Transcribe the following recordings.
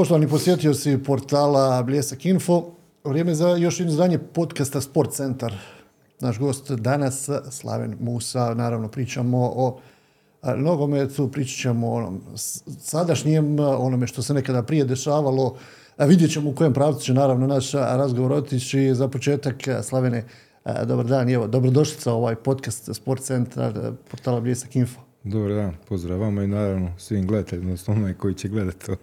Poštovani posjetioci portala Bljesak Info, vrijeme za još jedno izdanje podcasta Sport Centar. Naš gost danas, Slaven Musa, naravno pričamo o nogometu, pričat ćemo o onom sadašnjem, onome što se nekada prije dešavalo, vidjet ćemo u kojem pravcu će naravno naš razgovor otići. Za početak, Slavene, dobar dan i evo, dobrodošlica u ovaj podcast Sport Centar portala Bljesak Info. Dobar dan, pozdrav vama i naravno svim gledateljima, odnosno onaj koji će gledati to.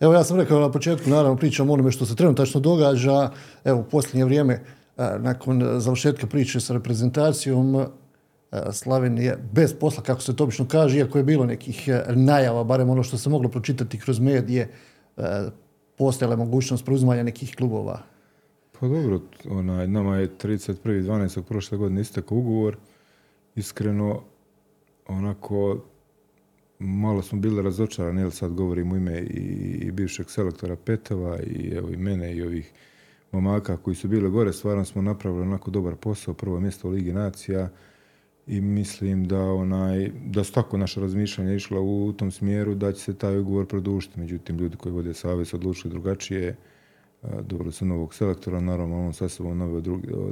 Evo ja sam rekao na početku, naravno pričam o onome što se trenutačno događa. Evo u posljednje vrijeme, a, nakon završetka priče sa reprezentacijom, a, Slaven je bez posla, kako se to obično kaže, iako je bilo nekih a, najava, barem ono što se moglo pročitati kroz medije, postojala je mogućnost preuzimanja nekih klubova. Pa dobro, onaj, nama je 31.12. prošle godine istekao ugovor. Iskreno, onako, malo smo bili razočarani, jer sad govorim u ime i, bivšeg selektora Petova i evo i mene i ovih momaka koji su bili gore, stvarno smo napravili onako dobar posao, prvo mjesto u Ligi nacija i mislim da onaj da su tako naše razmišljanja išla u, tom smjeru da će se taj ugovor produžiti. Međutim, ljudi koji vode savez odlučili drugačije, a, doveli su novog selektora, naravno on sa sobom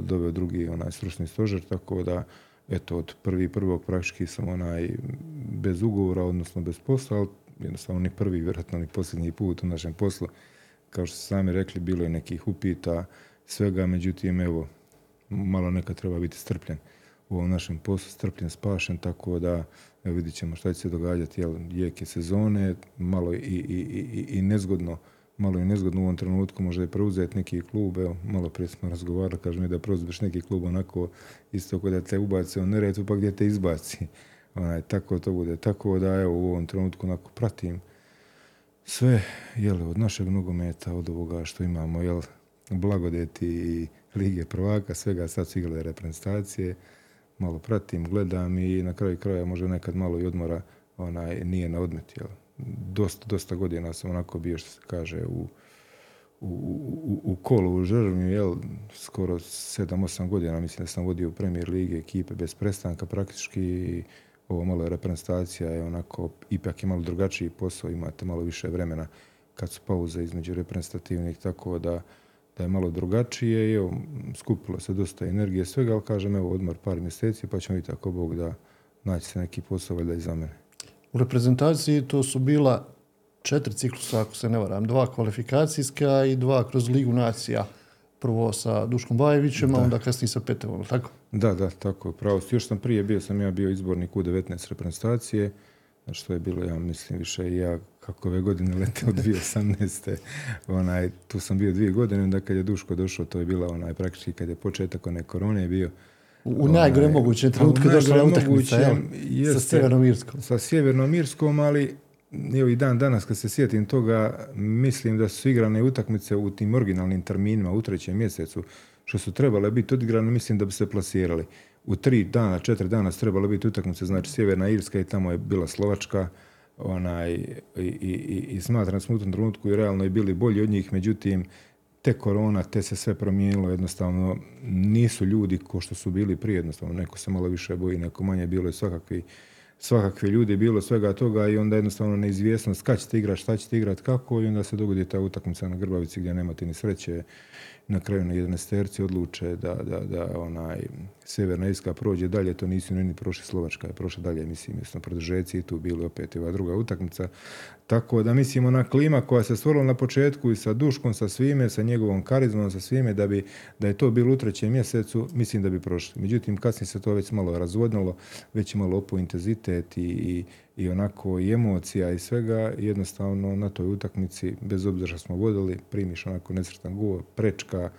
doveo drugi onaj stručni stožer, tako da eto od prvi prvog praktički sam onaj bez ugovora, odnosno bez posla, ali jednostavno ni prvi, vjerojatno ni posljednji put u našem poslu. Kao što ste sami rekli, bilo je nekih upita, svega, međutim, evo, malo nekad treba biti strpljen u ovom našem poslu, strpljen, spašen, tako da evo, vidit ćemo šta će se događati, jel, jeke sezone, malo i, i, i- i nezgodno, malo je nezgodno u ovom trenutku možda je preuzeti neki klub, evo, malo prije smo razgovarali, kažem mi da preuzmeš neki klub onako isto kao da te ubaci u neretu pa gdje te izbaci. Onaj, tako to bude. Tako da evo u ovom trenutku onako pratim sve jel, od našeg nogometa, od ovoga što imamo, jel, blagodeti i Lige prvaka, svega sad su igrale reprezentacije, malo pratim, gledam i na kraju kraja možda nekad malo i odmora onaj, nije na odmet, jel. Dosta, dosta godina sam onako bio, što se kaže, u, u, u, u kolu, u žrvnju, jel, skoro 7-8 godina, mislim da sam vodio premijer lige ekipe bez prestanka praktički i ovo malo je reprezentacija je onako, ipak je malo drugačiji posao, imate malo više vremena kad su pauze između reprezentativnih, tako da, da je malo drugačije i evo, skupilo se dosta energije svega, ali kažem, evo, odmor par mjeseci, pa ćemo vidjeti ako Bog da naći se neki posao valjda i za mene. U reprezentaciji to su bila četiri ciklusa, ako se ne varam, dva kvalifikacijska i dva kroz Ligu nacija. Prvo sa Duškom Bajevićem, a onda kasnije sa Petevom, tako? Da, da, tako pravo. Još sam prije bio, sam ja bio izbornik u 19 reprezentacije, što je bilo, ja mislim, više i ja kako ove godine lete od 2018. onaj, tu sam bio dvije godine, onda kad je Duško došao, to je bila onaj, praktički kad je početak one korone bio. U, najgore Onaj, mogućem trenutku došla je utakmica, jel? Sa. Sjevernom Irskom. Sa Sjevernom Irskom, ali evo i dan danas kad se sjetim toga, mislim da su igrane utakmice u tim originalnim terminima u trećem mjesecu, što su trebale biti odigrane, mislim da bi se plasirali. U tri dana, četiri dana su trebale biti utakmice, znači Sjeverna Irska i tamo je bila Slovačka, onaj, i, i, i, i smatram da smo u tom trenutku i realno i bili bolji od njih, međutim, te korona, te se sve promijenilo, jednostavno nisu ljudi ko što su bili prije, jednostavno neko se malo više boji, neko manje, bilo je svakakvi, svakakvi ljudi, bilo svega toga i onda jednostavno neizvjesnost kad ćete igrati, šta ćete igrati, kako i onda se dogodi ta utakmica na Grbavici gdje nemate ni sreće, na kraju na 11 terci odluče da, da, da onaj Sjeverna Irska prođe dalje, to nisu ni prošli Slovačka je prošla dalje, mislim, jesmo produžeci i tu bili opet i ova druga utakmica. Tako da mislim ona klima koja se stvorila na početku i sa Duškom, sa svime, sa njegovom karizmom, sa svime, da, bi, da je to bilo u trećem mjesecu, mislim da bi prošli. Međutim, kasnije se to već malo razvodnilo, već je malo opao intenzitet i, i, i onako i emocija i svega. Jednostavno na toj utakmici, bez obzira što smo vodili, primiš onako nesretan gol, prečka,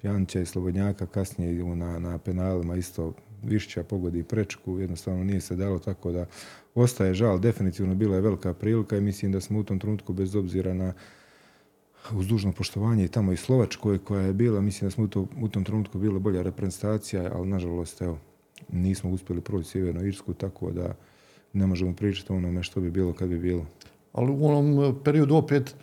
Pjanića i Slobodnjaka, kasnije na, na penalima isto Višća pogodi prečku, jednostavno nije se dalo tako da ostaje žal, definitivno bila je velika prilika i mislim da smo u tom trenutku bez obzira na uz dužno poštovanje i tamo i Slovačkoj koja je bila, mislim da smo u, to, u tom trenutku bila bolja reprezentacija, ali nažalost evo, nismo uspjeli proći Sjevernu Irsku, tako da ne možemo pričati o onome što bi bilo kad bi bilo. Ali u onom periodu opet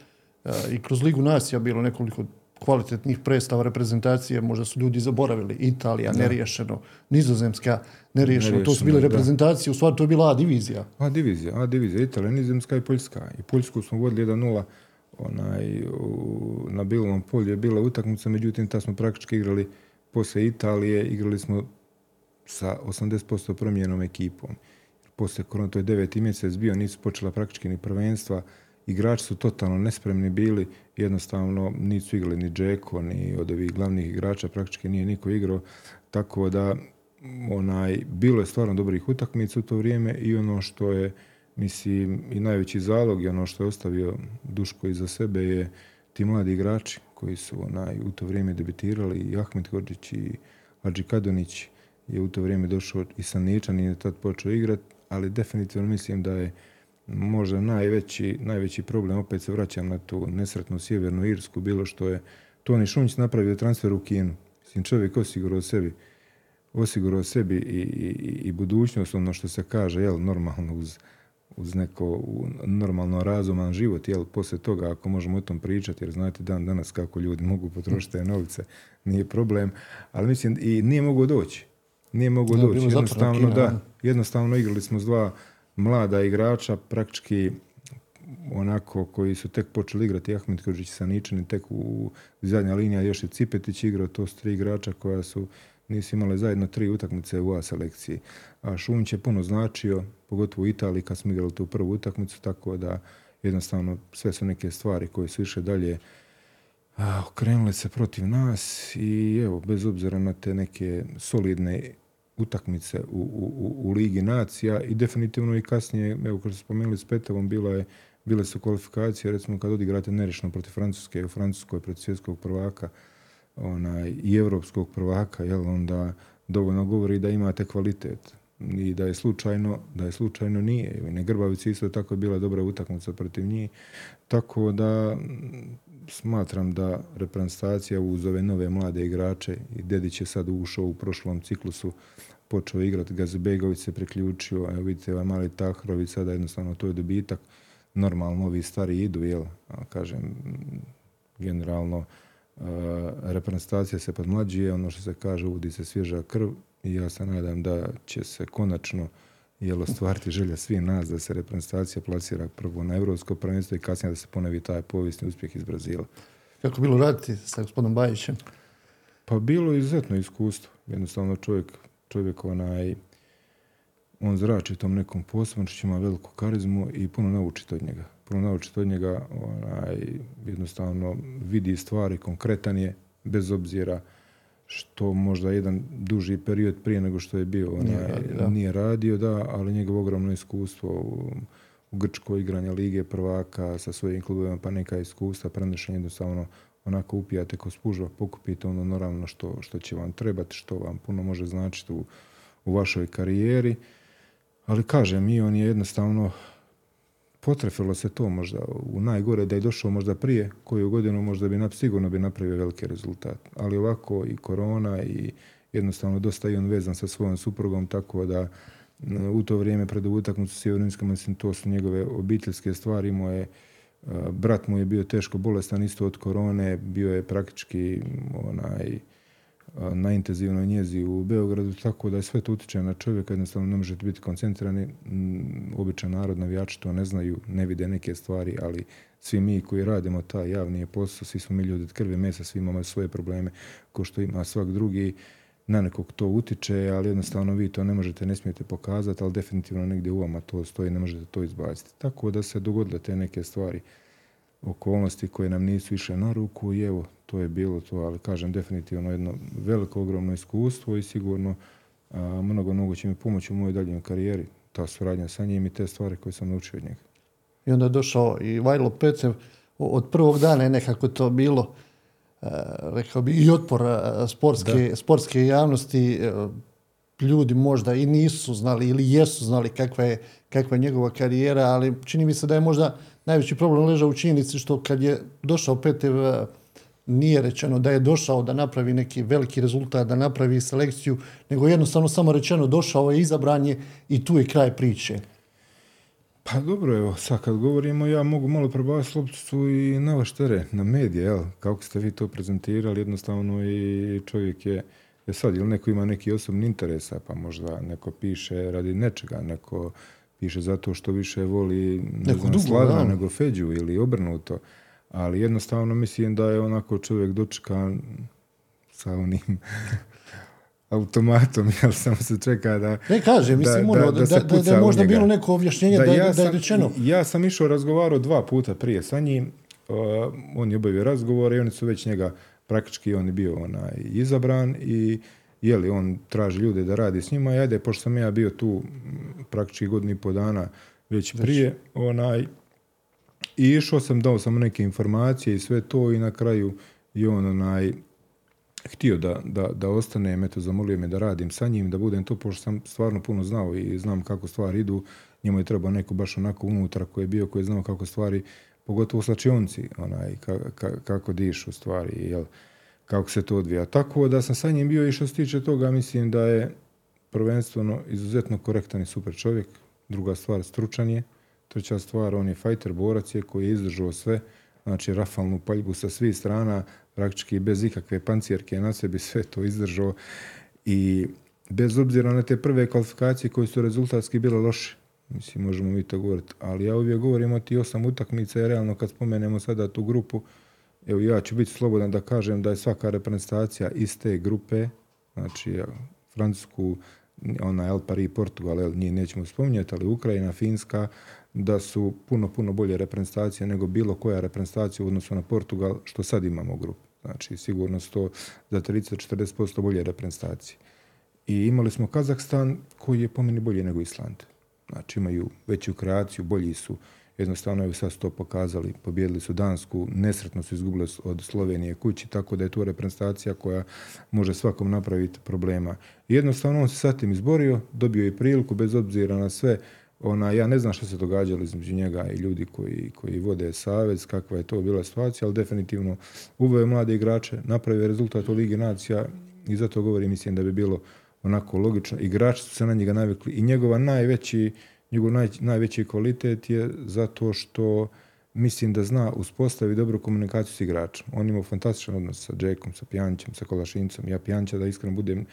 e, i kroz Ligu nacija bilo nekoliko kvalitetnih predstava reprezentacije, možda su ljudi zaboravili. Italija, neriješeno, Nizozemska, neriješeno. To su bile reprezentacije, u stvari to je bila A divizija. A divizija, A divizija, Italija, Nizozemska i Poljska. I Poljsku smo vodili 1-0 onaj, na Bilovom polju je bila utakmica, međutim, ta smo praktički igrali poslije Italije, igrali smo sa 80% promjenom ekipom. Poslije korona, to je deveti mjesec bio, nisu počela praktički ni prvenstva, igrači su totalno nespremni bili, jednostavno nisu igrali ni Džeko, ni od ovih glavnih igrača, praktički nije niko igrao, tako da onaj, bilo je stvarno dobrih utakmica u to vrijeme i ono što je, mislim, i najveći zalog i ono što je ostavio Duško iza sebe je ti mladi igrači koji su onaj, u to vrijeme debitirali, i Ahmet Gordić i Adži Kadonić je u to vrijeme došao i sa Ničan i je tad počeo igrati, ali definitivno mislim da je možda najveći, najveći problem, opet se vraćam na tu nesretnu sjevernu Irsku, bilo što je Toni Šunć napravio transfer u Kinu. Mislim, čovjek osigurao sebi osigurao sebi i, i, i budućnost, ono što se kaže, jel, normalno uz, uz neko normalno razuman život, jel, poslije toga ako možemo o tom pričati, jer znate dan danas kako ljudi mogu potrošiti te novce, nije problem, ali mislim i nije mogu doći. Nije mogu doći, jednostavno, da, jednostavno igrali smo s dva mlada igrača, praktički onako koji su tek počeli igrati Ahmed Kožić sa Ničani, tek u zadnja linija još je Cipetić igrao, to su tri igrača koja su nisu imali zajedno tri utakmice u A selekciji. A Šunć je puno značio, pogotovo u Italiji kad smo igrali tu prvu utakmicu, tako da jednostavno sve su neke stvari koje su više dalje okrenule se protiv nas i evo, bez obzira na te neke solidne utakmice u, u, u Ligi nacija i definitivno i kasnije, evo kao što spomenuli s Petovom, bila je, bile su kvalifikacije, recimo kad odigrate nerešno protiv Francuske u Francuskoj protiv svjetskog prvaka onaj, i europskog prvaka, jel, onda dovoljno govori da imate kvalitet i da je slučajno, da je slučajno nije. I ne Grbavici isto tako je bila dobra utakmica protiv njih. Tako da smatram da reprezentacija uz ove nove mlade igrače i Dedić je sad ušao u prošlom ciklusu počeo igrati, Gazbegović se priključio, evo vidite ovaj mali Tahrović, sada jednostavno to je dobitak. Normalno ovi stari idu, jel, kažem, generalno uh, reprezentacija se podmlađuje, ono što se kaže, uvodi se svježa krv i ja se nadam da će se konačno jel ostvariti želja svih nas da se reprezentacija plasira prvo na evropsko prvenstvo i kasnije da se ponovi taj povijesni uspjeh iz Brazila. Kako bilo raditi sa gospodinom Bajićem? Pa bilo je izuzetno iskustvo. Jednostavno čovjek, čovjek onaj, on zrači tom nekom posebnošću, ima veliku karizmu i puno naučiti od njega. Puno naučiti od njega, onaj, jednostavno vidi stvari, konkretan je, bez obzira što možda jedan duži period prije nego što je bio nije, radio, nije radio, da, ali njegovo ogromno iskustvo u, u Grčkoj igranja Lige prvaka sa svojim klubovima, pa neka iskustva, prenošenje jednostavno onako upijate ko spužva, pokupite ono naravno što, što će vam trebati, što vam puno može značiti u, u vašoj karijeri. Ali kažem, i on je jednostavno potrefilo se to možda u najgore da je došao možda prije koju godinu možda bi sigurno bi napravio veliki rezultat. Ali ovako i korona i jednostavno dosta i on vezan sa svojom suprugom tako da u to vrijeme pred utakmicu s Jevrinskom, mislim to su njegove obiteljske stvari, imao je brat mu je bio teško bolestan isto od korone, bio je praktički onaj na intenzivnoj njezi u Beogradu, tako da sve to utječe na čovjeka, jednostavno ne možete biti koncentrirani. Mm, običan narod, navijači to ne znaju, ne vide neke stvari, ali svi mi koji radimo taj javni posao, svi smo mi ljudi od krve mesa, svi imamo svoje probleme, ko što ima svak drugi, na nekog to utiče, ali jednostavno vi to ne možete, ne smijete pokazati, ali definitivno negdje u vama to stoji, ne možete to izbaciti. Tako da se dogodile te neke stvari, okolnosti koje nam nisu više na ruku i evo, to je bilo to, ali kažem definitivno jedno veliko, ogromno iskustvo i sigurno a, mnogo, mnogo će mi pomoći u mojoj daljnjoj karijeri, ta suradnja sa njim i te stvari koje sam naučio od njega. I onda je došao i Vajlo Pecev, od prvog dana je nekako to bilo, a, rekao bi, i otpor sportske, sportske javnosti, ljudi možda i nisu znali ili jesu znali kakva je, kakva je njegova karijera, ali čini mi se da je možda najveći problem ležao u činjenici što kad je došao Petev nije rečeno da je došao da napravi neki veliki rezultat, da napravi selekciju, nego jednostavno samo rečeno došao je izabranje i tu je kraj priče. Pa dobro, evo, sad kad govorimo, ja mogu malo prebaviti lopticu i na vaš teren, na medije, jel? Kako ste vi to prezentirali, jednostavno i čovjek je, je sad, ili neko ima neki osobni interesa, pa možda neko piše radi nečega, neko piše zato što više voli ne znam, Slavna nego Feđu ili obrnuto Ali jednostavno mislim da je onako čovjek dočekan sa onim automatom, jel samo se čeka da... Ne kaže, mislim, ono, da, da, da, da, je možda bilo neko objašnjenje da, da, ja da je rečeno. Ja sam išao razgovarao dva puta prije sa njim, uh, on je obavio razgovor i oni su već njega, praktički on je bio onaj, izabran i je li on traži ljude da radi s njima, i ajde, pošto sam ja bio tu praktički godinu i po dana već prije, onaj, i išao sam, dao sam neke informacije i sve to i na kraju i on onaj, htio da, da, da ostanem, eto, zamolio me da radim sa njim, da budem to, pošto sam stvarno puno znao i znam kako stvari idu, njemu je trebao neko baš onako unutra koji je bio, koji je znao kako stvari, pogotovo u slačionci, onaj, ka, ka, kako dišu stvari, jel, kako se to odvija. Tako da sam sa njim bio i što se tiče toga, mislim da je prvenstveno izuzetno korektan i super čovjek. Druga stvar, stručan je. Treća stvar, on je fajter, borac je koji je izdržao sve, znači rafalnu paljbu sa svih strana, praktički bez ikakve pancirke na sebi, sve to izdržao i bez obzira na te prve kvalifikacije koje su rezultatski bile loše, mislim, možemo mi to govoriti, ali ja uvijek govorim o ti osam utakmica i realno kad spomenemo sada tu grupu, evo ja ću biti slobodan da kažem da je svaka reprezentacija iz te grupe, znači Francusku, ona El Paris, Portugal, el, njih nećemo spominjati, ali Ukrajina, Finska, da su puno, puno bolje reprezentacije nego bilo koja reprezentacija u odnosu na Portugal, što sad imamo u grupu. Znači, sigurno to za 30-40% bolje reprezentacije. I imali smo Kazahstan koji je po meni bolji nego Island. Znači, imaju veću kreaciju, bolji su. Jednostavno, evo sad su to pokazali. Pobjedili su Dansku, nesretno su izgubili od Slovenije kući, tako da je to reprezentacija koja može svakom napraviti problema. Jednostavno, on se sa tim izborio, dobio je priliku, bez obzira na sve, ona, ja ne znam što se događalo između njega i ljudi koji, koji vode savez, kakva je to bila situacija, ali definitivno uveo je mlade igrače, napravio rezultat u Ligi nacija i zato govorim, mislim da bi bilo onako logično. Igrači su se na njega navikli i njegova najveći, njegov naj, najveći kvalitet je zato što mislim da zna uspostavi dobru komunikaciju s igračem. On ima fantastičan odnos sa Džekom, sa Pjanćem, sa Kolašincom. Ja Pjanća, da iskreno budem,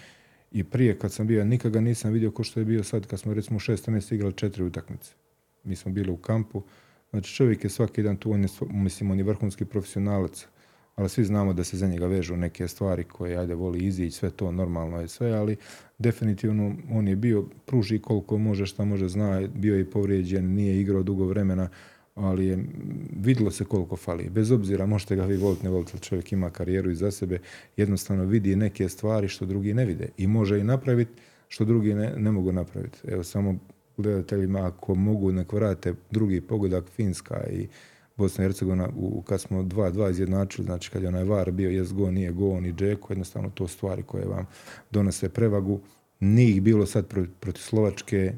i prije kad sam bio, nikada nisam vidio ko što je bio sad kad smo recimo 6 igrali četiri utakmice. Mi smo bili u kampu. Znači čovjek je svaki dan tu, on je, mislim, on je vrhunski profesionalac, ali svi znamo da se za njega vežu neke stvari koje, ajde, voli izići, sve to normalno je sve, ali definitivno on je bio, pruži koliko može, šta može, zna, bio je povrijeđen, nije igrao dugo vremena, ali je vidjelo se koliko fali. Bez obzira, možete ga vi voliti, ne voliti, čovjek ima karijeru iza sebe, jednostavno vidi neke stvari što drugi ne vide i može i napraviti što drugi ne, ne mogu napraviti. Evo samo gledateljima, ako mogu, nek vrate drugi pogodak Finska i Bosna i Hercegovina, u, kad smo 2-2 izjednačili, znači kad je onaj VAR bio jes go, nije go, ni džeko, jednostavno to stvari koje vam donose prevagu. Nije bilo sad protiv, Slovačke,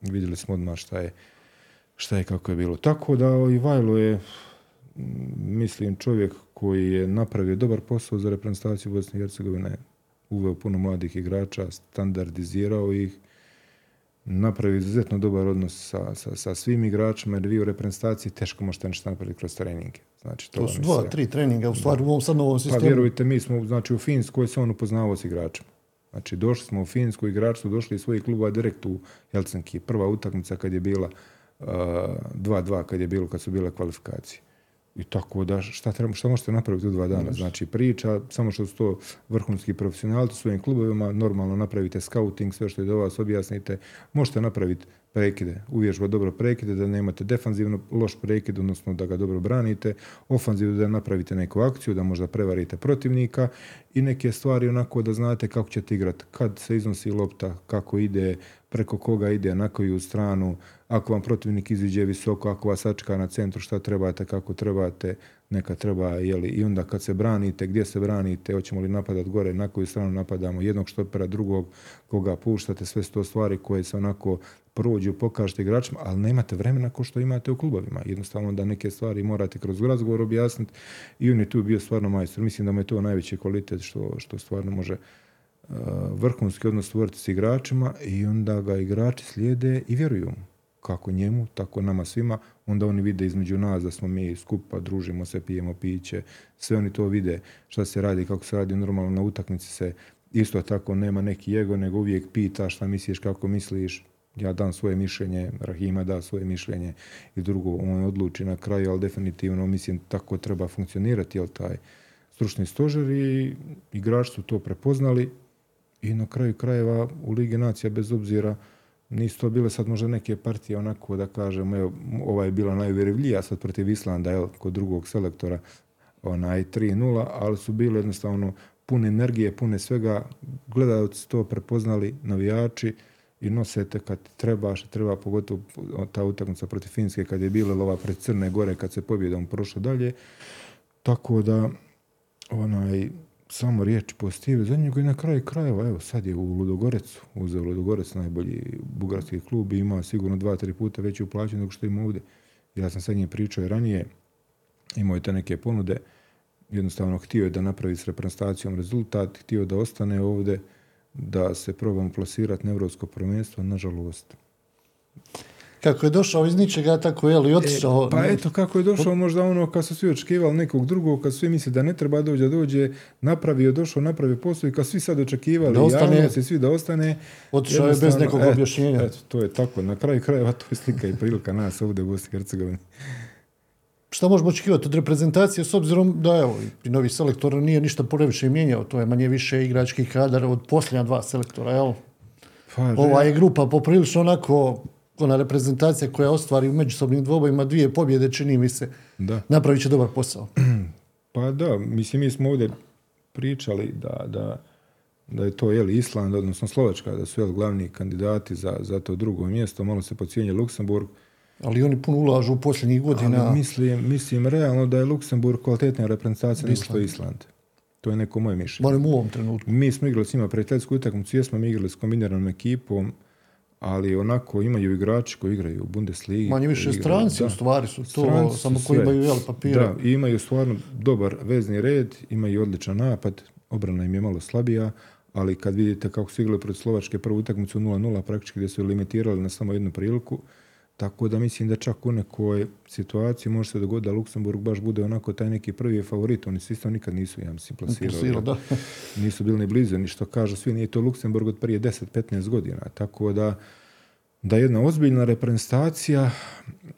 vidjeli smo odmah šta je šta je kako je bilo. Tako da i Vajlo je, mislim, čovjek koji je napravio dobar posao za reprezentaciju Bosne i Hercegovine, uveo puno mladih igrača, standardizirao ih, napravio izuzetno dobar odnos sa, sa, sa svim igračima, jer vi u reprezentaciji teško možete nešto napraviti kroz treninge. Znači, to, to su dva, se... tri treninga, u stvari u ovom sad novom pa sistemu. Pa vjerujte, mi smo znači, u Finskoj se on upoznavao s igračima. Znači, došli smo u Finsku, igrači su došli iz svojih kluba direkt u Helsinki. Prva utakmica kad je bila 2-2 kad je bilo, kad su bile kvalifikacije. I tako da šta, treba, šta možete napraviti u dva dana? Znači priča, samo što su to vrhunski profesionalci u svojim klubovima, normalno napravite scouting, sve što je do vas objasnite, možete napraviti prekide, uvježba dobro prekide, da nemate defanzivno loš prekid, odnosno da ga dobro branite, ofanzivno da napravite neku akciju, da možda prevarite protivnika i neke stvari onako da znate kako ćete igrati, kad se iznosi lopta, kako ide, preko koga ide, na koju stranu, ako vam protivnik iziđe visoko, ako vas sačka na centru, šta trebate, kako trebate, neka treba, jeli, i onda kad se branite, gdje se branite, hoćemo li napadat gore, na koju stranu napadamo, jednog štopera, drugog, koga puštate, sve sto stvari koje se onako prođu, pokažete igračima, ali nemate vremena ko što imate u klubovima. Jednostavno da neke stvari morate kroz razgovor objasniti i on je tu bio stvarno majstor. Mislim da mu je to najveći kvalitet što, što stvarno može uh, vrhunski odnos stvoriti s igračima i onda ga igrači slijede i vjeruju mu. Kako njemu, tako nama svima, onda oni vide između nas da smo mi skupa, družimo se, pijemo piće, sve oni to vide šta se radi, kako se radi. Normalno na utakmici se isto tako nema neki ego, nego uvijek pita šta misliš, kako misliš, ja dam svoje mišljenje, Rahima da svoje mišljenje i drugo on odluči na kraju, ali definitivno mislim tako treba funkcionirati, jel taj stručni stožer i igrači su to prepoznali i na kraju krajeva u Ligi nacija bez obzira nisu to bile sad možda neke partije onako da kažem, evo, ova je bila najuvjerljivija sad protiv Islanda, jel, kod drugog selektora, onaj 3-0, ali su bile jednostavno pune energije, pune svega, gledalci to prepoznali, navijači i nosete kad treba, što treba, pogotovo ta utakmica protiv Finske kad je bila lova pred Crne Gore, kad se pobjedom prošlo dalje. Tako da, onaj, samo riječ pozitive za njega i na kraju krajeva, evo sad je u Ludogorecu, uzeo Ludogorec najbolji bugarski klub i ima sigurno dva, tri puta veću plaću nego što ima ovdje. Ja sam sa njim pričao i ranije, imao je te neke ponude, jednostavno htio je da napravi s reprezentacijom rezultat, htio da ostane ovdje, da se probamo plasirati na Evropsko prvenstvo, nažalost. Kako je došao iz ničega, tako je li otišao? E, pa eto, kako je došao možda ono kad su svi očekivali nekog drugog, kad svi misle da ne treba dođe, dođe, napravio, došao, napravio posao i kad svi sad očekivali, da ostane, se svi da ostane. Otišao je bez nekog objašnjenja. Eto, to je tako. Na kraju krajeva to je slika i prilika nas ovdje u Bosni i Hercegovini šta možemo očekivati od reprezentacije s obzirom da evo, i novi selektor nije ništa previše mijenjao, to je manje više igrački kadar od posljednja dva selektora, jel? Pa, Ova je grupa poprilično onako ona reprezentacija koja ostvari u međusobnim dvobojima dvije pobjede, čini mi se, da. napravit će dobar posao. Pa da, mislim, mi smo ovdje pričali da, da, da je to jeli, Island, odnosno Slovačka, da su jel, glavni kandidati za, za to drugo mjesto, malo se pocijenje Luksemburg, ali oni puno ulažu u posljednjih godina. Ali mislim, mislim realno da je Luksemburg kvalitetna reprezentacija nego što je Island. To je neko moje mišljenje. Barem u ovom trenutku. Mi smo igrali s njima prijateljsku utakmicu, jesmo mi igrali s kombiniranom ekipom, ali onako imaju igrači koji igraju u Bundesligi. Manje više stranci u stvari su to, samo koji imaju jel papire. Da, i imaju stvarno dobar vezni red, imaju odličan napad, obrana im je malo slabija, ali kad vidite kako su igrali protiv Slovačke prvu utakmicu 0-0 praktički gdje su limitirali na samo jednu priliku, tako da mislim da čak u nekoj situaciji može se dogoditi da Luksemburg baš bude onako taj neki prvi favorit. Oni se isto nikad nisu, ja mislim, plasirali. Da. nisu bili ni blizu, ni što kažu svi, nije to Luksemburg od prije 10-15 godina. Tako da, da jedna ozbiljna reprezentacija,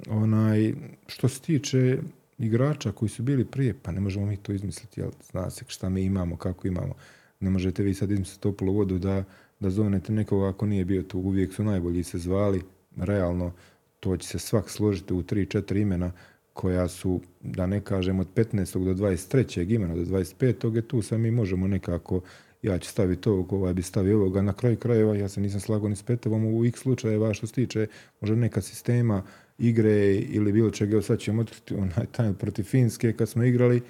onaj, što se tiče igrača koji su bili prije, pa ne možemo mi to izmisliti, jel, zna se šta mi imamo, kako imamo. Ne možete vi sad izmisliti toplu vodu da, da zovnete nekoga ako nije bio tu. Uvijek su najbolji se zvali, realno to će se svak složiti u tri, četiri imena koja su, da ne kažem, od 15. do 23. imena do 25. je tu sad mi možemo nekako, ja ću staviti ovog, ovaj bi stavio ovoga, na kraju krajeva ja se nisam slagao ni s Petovom u x slučajeva što se tiče možda neka sistema igre ili bilo čega, sad ćemo otkriti onaj taj protiv Finske kad smo igrali,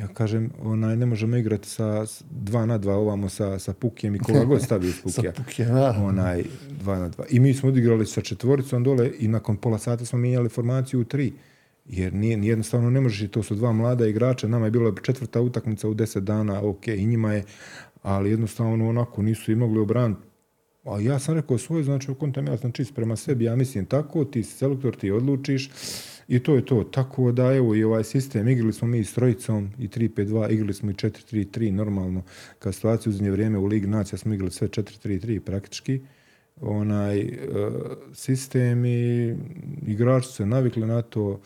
ja kažem, onaj, ne možemo igrati sa dva na dva ovamo sa, sa Pukijem i koga god stavi iz Pukija. onaj, dva na dva. I mi smo odigrali sa četvoricom dole i nakon pola sata smo mijenjali formaciju u tri. Jer nije, jednostavno ne možeš i to su dva mlada igrača. Nama je bila četvrta utakmica u deset dana, ok, i njima je, ali jednostavno onako nisu i mogli obraniti. A ja sam rekao svoje, znači u kontam ja sam čist prema sebi, ja mislim tako, ti si selektor, ti odlučiš i to je to. Tako da evo i ovaj sistem, igrali smo mi s trojicom i 3-5-2, igrali smo i 4-3-3 normalno. Kad situacija uzimlje vrijeme u Ligi Nacija smo igrali sve 4-3-3 praktički. Onaj e, sistem i igrači se navikli na to,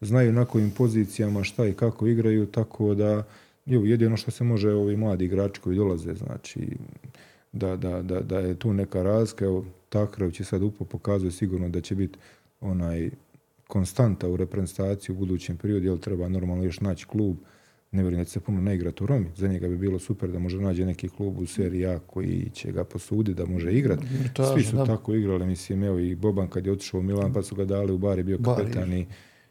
znaju na kojim pozicijama šta i kako igraju, tako da jedino što se može ovi mladi igrači koji dolaze, znači da, da, da, da je tu neka razlika. Evo, će sad upo pokazuje sigurno da će biti onaj konstanta u reprezentaciji u budućem periodu, jer treba normalno još naći klub, ne vjerujem da će se puno ne igrati u Romi. Za njega bi bilo super da može naći neki klub u seriji A koji će ga posuditi da može igrati. Svi su tako igrali, mislim, evo i Boban kad je otišao u Milan pa su ga dali u Bari, bio kapetan i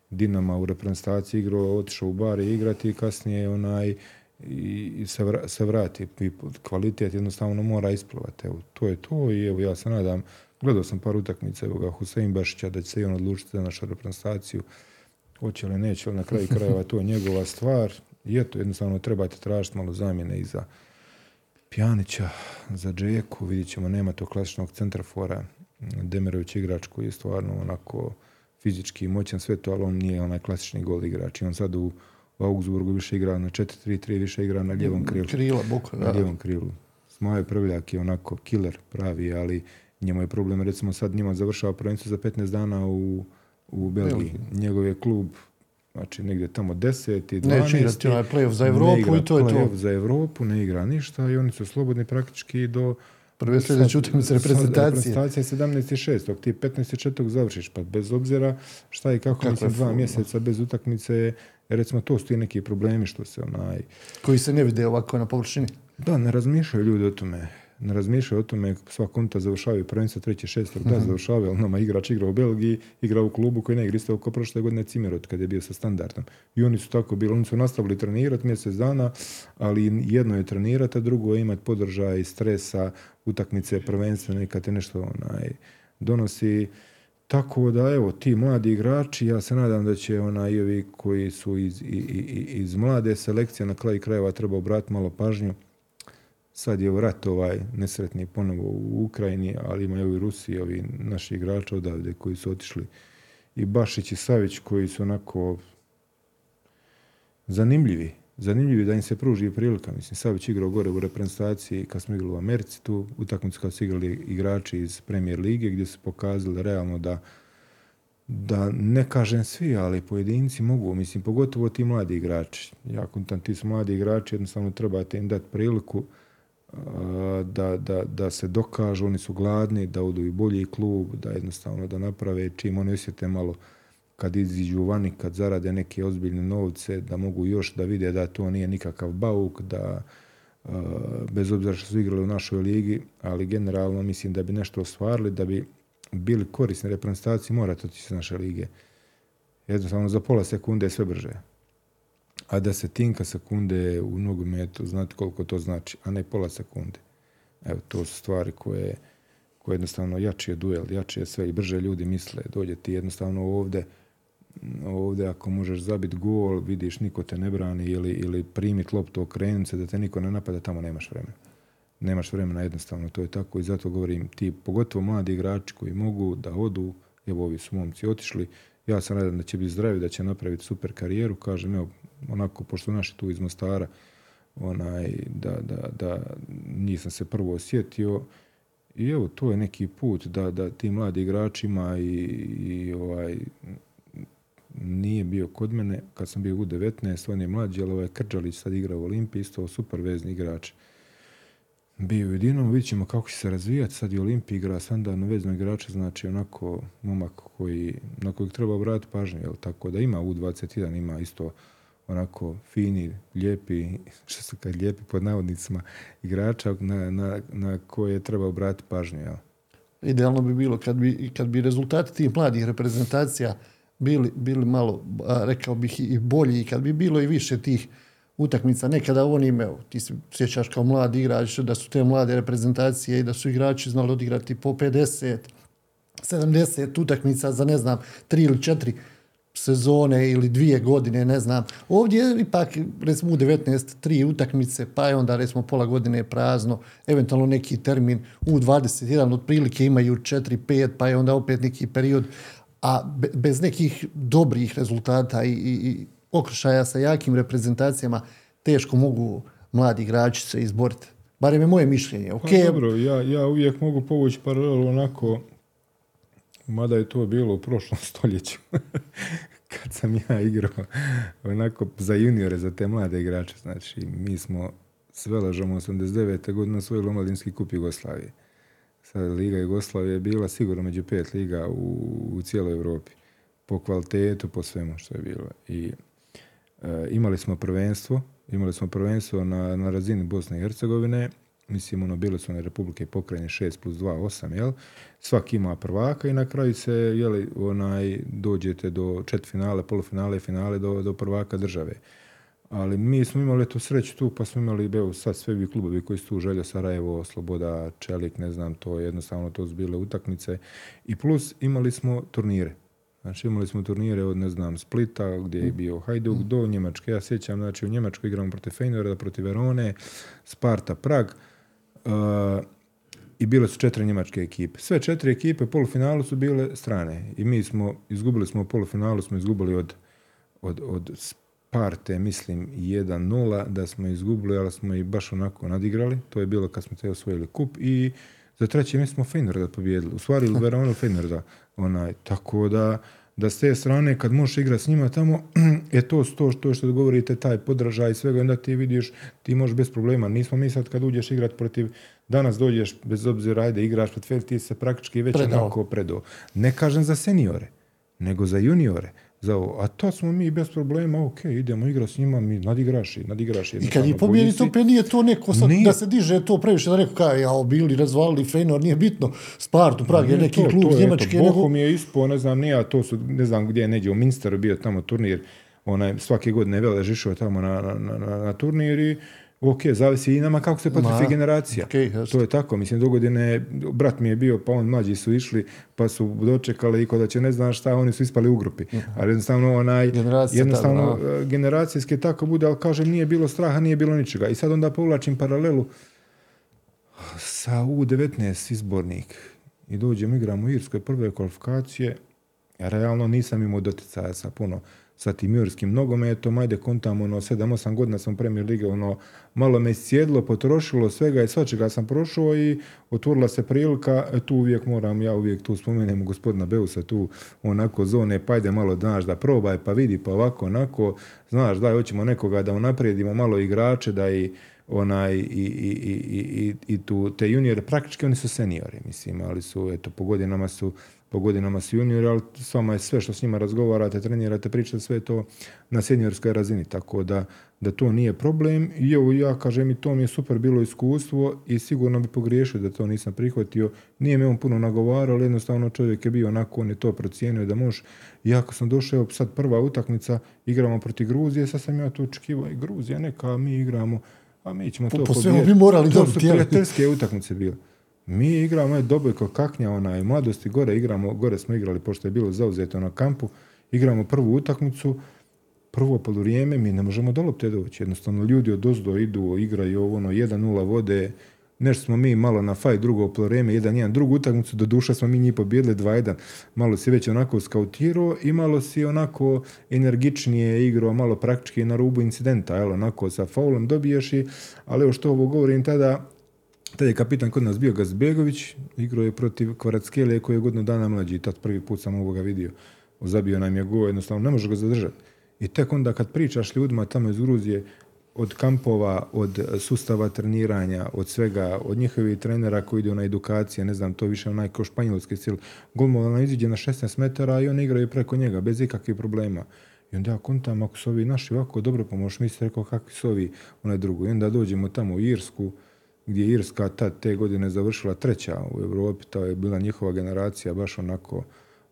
Dinama u reprezentaciji igrao, otišao u Bari igrati i kasnije onaj i se, vrati. I kvalitet jednostavno mora isplivati. Evo, to je to i evo ja se nadam Gledao sam par utakmica, evo ga, Husein Bašića, da će se i on odlučiti za našu reprezentaciju. Hoće li, neće li, na kraju krajeva to je njegova stvar. I eto, jednostavno trebate tražiti malo zamjene i za Pjanića, za Džeku, vidjet ćemo, nema to klasičnog centrafora. Demerović igrač koji je stvarno onako fizički moćan sve to, ali on nije onaj klasični gol igrač. I on sad u, Augsburgu više igra na 4-3-3, više igra na ljevom krilu. Krila, Na ljevom krilu. Smaje Prvljak je onako killer pravi, ali Njemu je problem, recimo sad njima završava prvenstvo za 15 dana u, u Belgiji. Njegov je klub Znači, negdje tamo 10 i 12. Neće igrati onaj playoff za Evropu i to je to. za Evropu, ne igra ništa i oni su slobodni praktički do Prve sljedeće utakmice reprezentacije. Reprezentacija je 17.6. Ti 15.4. završiš, pa bez obzira šta i kako, kako mislim, dva mjeseca bez utakmice, recimo to su ti neki problemi što se onaj... Koji se ne vide ovako na površini. Da, ne razmišljaju ljudi o tome ne razmišljaju o tome sva konta završavaju prvenstvo treći šestog, da mhm. završavaju, ali nama igrač igra u Belgiji, igra u klubu koji ne igra isto kao prošle godine Cimerot kad je bio sa standardom. I oni su tako bili, oni su nastavili trenirati mjesec dana, ali jedno je trenirati, a drugo je imati podržaj, stresa, utakmice prvenstvene kad te nešto onaj, donosi. Tako da, evo, ti mladi igrači, ja se nadam da će ona i ovi koji su iz, iz mlade selekcije na kraju krajeva treba obratiti malo pažnju Sad je rat ovaj nesretni ponovo u Ukrajini, ali ima i u Rusiji ovi naši igrači odavde koji su otišli. I Bašić i Savić koji su onako zanimljivi. Zanimljivi da im se pruži prilika. Mislim, Savić igrao gore u reprezentaciji kad smo igrali u Americi, tu utakmicu kad su igrali igrači iz Premier Lige gdje su pokazali realno da da ne kažem svi, ali pojedinci mogu, mislim, pogotovo ti mladi igrači. Jako tam ti su mladi igrači, jednostavno trebate im dati priliku da, da, da se dokažu, oni su gladni, da odu i bolji klub, da jednostavno da naprave čim oni osjete malo kad iziđu vani, kad zarade neke ozbiljne novce, da mogu još da vide da to nije nikakav bauk, da bez obzira što su igrali u našoj ligi, ali generalno mislim da bi nešto ostvarili, da bi bili korisni reprezentaciji, morate otići iz naše lige. Jednostavno za pola sekunde je sve brže a da se tinka sekunde u nogometu, znate koliko to znači, a ne pola sekunde. Evo, to su stvari koje, koje jednostavno jači je duel, jači je sve i brže ljudi misle. Dođe ti jednostavno ovdje, ovdje ako možeš zabiti gol, vidiš niko te ne brani ili, ili primit loptu okrenut se da te niko ne napada, tamo nemaš vremena. Nemaš vremena jednostavno, to je tako i zato govorim ti, pogotovo mladi igrači koji mogu da odu, evo ovi su momci otišli, ja sam radan da će biti zdravi, da će napraviti super karijeru, kažem, evo, onako, pošto naši tu iz Mostara, onaj, da, da, da nisam se prvo osjetio, i evo, to je neki put da, da tim mladi igračima i, i ovaj, nije bio kod mene, kad sam bio u 19, on je mlađi, ali ovaj Krđalić sad igra u Olimpiji, isto super vezni igrač bio u Dinamo, vidjet ćemo kako će se razvijati. Sad je Olimpij igra standardno vezno igrača, znači onako momak koji, na kojeg treba obratiti pažnju, jel? tako da ima U21, ima isto onako fini, lijepi, što su kad lijepi pod navodnicima, igrača na, na, na koje treba obratiti pažnju. Jel? Idealno bi bilo kad bi, kad bi rezultati tih mladih reprezentacija bili, bili malo, rekao bih, i bolji, kad bi bilo i više tih utakmica. Nekada oni imaju, ti se sjećaš kao mladi igrač, da su te mlade reprezentacije i da su igrači znali odigrati po 50, 70 utakmica za ne znam, tri ili četiri sezone ili dvije godine, ne znam. Ovdje je ipak, recimo u 19, tri utakmice, pa je onda recimo pola godine prazno, eventualno neki termin u 21, otprilike imaju 4, 5, pa je onda opet neki period, a bez nekih dobrih rezultata i, i okršaja sa jakim reprezentacijama teško mogu mladi igrači se izboriti. Barem je moje mišljenje. Okay. Pa dobro, ja, ja uvijek mogu povući paralelu onako, mada je to bilo u prošlom stoljeću, kad sam ja igrao onako za juniore, za te mlade igrače. Znači, mi smo s Velažom 89. godine osvojili omladinski kup Jugoslavije. Sad, Liga Jugoslavije je bila sigurno među pet liga u, u cijeloj Europi. Po kvalitetu, po svemu što je bilo. I E, imali smo prvenstvo, imali smo prvenstvo na, na razini Bosne i Hercegovine, mislim ono bile su one Republike pokrajine 6 plus 2, 8, jel? Svaki ima prvaka i na kraju se, jeli, onaj, dođete do četvrtfinale, polufinale i finale do, do prvaka države. Ali mi smo imali tu sreću tu, pa smo imali, evo, sad sve vi klubovi koji su tu želja Sarajevo, Sloboda, Čelik, ne znam, to jednostavno to su bile utakmice. I plus imali smo turnire. Znači imali smo turnire od, ne znam, Splita, gdje je bio Hajduk, do Njemačke. Ja sjećam, znači u Njemačkoj igramo protiv Feyenoorda, protiv Verone, Sparta, Prag. Uh, I bile su četiri njemačke ekipe. Sve četiri ekipe u polufinalu su bile strane. I mi smo, izgubili smo polufinalu, smo izgubili od, od, od Sparte, mislim, 1-0, da smo izgubili, ali smo i baš onako nadigrali. To je bilo kad smo te osvojili kup i za treće mjesto smo Feynorda pobijedili. U stvari Verona Feynorda. Onaj, tako da, da s te strane kad možeš igrati s njima tamo, je to to što, što govorite, taj podražaj i svega, onda ti vidiš, ti možeš bez problema. Nismo mi sad kad uđeš igrati protiv, danas dođeš, bez obzira, ajde, igraš protiv ti se praktički već Predao. onako predao. Ne kažem za seniore, nego za juniore. Za ovo. A to smo mi bez problema, ok, idemo igrati s njima, mi nadigraš i nadigraš. I kad je pobjedi, bolji to pe nije to neko sad, Nije. da se diže to previše, da neko kaže, ja, bili razvalili Feynor, nije bitno, Spartu, Prag je neki to, klub to Njemačke, eto, nego... Je ispao, ne znam, nije, a to su, ne znam gdje je neđe, u Minsteru bio tamo turnir, onaj, svake godine Vele žišao tamo na, na, na, na, na turnir i ok, zavisi i nama kako se potrfi Ma, generacija. jasno. to je tako, mislim, dogodine, brat mi je bio, pa on mlađi su išli, pa su dočekali i kod da će ne znam šta, oni su ispali u grupi. Ali jednostavno, onaj, Generacija jednostavno, tada, e, generacijski tako bude, ali kažem, nije bilo straha, nije bilo ničega. I sad onda povlačim paralelu sa U19 izbornik i dođemo, igramo u Irskoj prve kvalifikacije, ja realno nisam imao doticaja sa puno sa tim irskim nogometom, ajde kontamo, ono, 7-8 godina sam Premier Lige, ono, malo me sjedlo, potrošilo svega i svačega sam prošao i otvorila se prilika, e, tu uvijek moram, ja uvijek tu spomenem gospodina Beusa, tu onako zone, pa ajde malo, znaš, da probaj, pa vidi, pa ovako, onako, znaš, daj, hoćemo nekoga da unaprijedimo malo igrače, da i onaj i, i, i, i, i tu te juniore, praktički oni su seniori, mislim, ali su, eto, po godinama su po godinama su juniori, ali s vama je sve što s njima razgovarate, trenirate, pričate, sve to na seniorskoj razini, tako da, da to nije problem. I evo ja kažem i to mi je super bilo iskustvo i sigurno bi pogriješio da to nisam prihvatio. Nije me on puno nagovarao, ali jednostavno čovjek je bio onako, on je to procijenio da može. I kad sam došao, sad prva utakmica, igramo protiv Gruzije, sad sam ja tu očekivao i Gruzija neka, mi igramo, a mi ćemo to po svemu bi morali To su prijateljske utakmice bile. Mi igramo, je Dobojko Kaknja, onaj, mladosti gore igramo, gore smo igrali, pošto je bilo zauzeto na kampu, igramo prvu utakmicu, prvo poluvrijeme, mi ne možemo do lopte doći. Jednostavno, ljudi od ozdo idu, igraju ono, 1-0 vode, nešto smo mi malo na faj drugo poluvrijeme, 1-1, drugu utakmicu, do duša smo mi njih pobijedili 2-1. Malo si već onako skautirao i malo si onako energičnije igrao, malo praktički na rubu incidenta, jel, onako sa faulom dobiješ i, ali evo što ovo govorim tada, tad je kapitan kod nas bio Gazbegović, igrao je protiv Kvaratskele koji je godinu dana mlađi, tad prvi put sam ovoga vidio. Zabio nam je go, jednostavno ne može ga zadržati. I tek onda kad pričaš ljudima tamo iz Gruzije, od kampova, od sustava treniranja, od svega, od njihovih trenera koji idu na edukacije, ne znam, to više onaj ko španjolski stil. Golman nam iziđe na 16 metara i oni igraju preko njega, bez ikakvih problema. I onda ja kontam, ako su ovi naši ovako dobro se rekao kakvi su ovi onaj drugo. I onda dođemo tamo u Irsku, gdje je Irska tad te godine završila treća u Europi, to je bila njihova generacija baš onako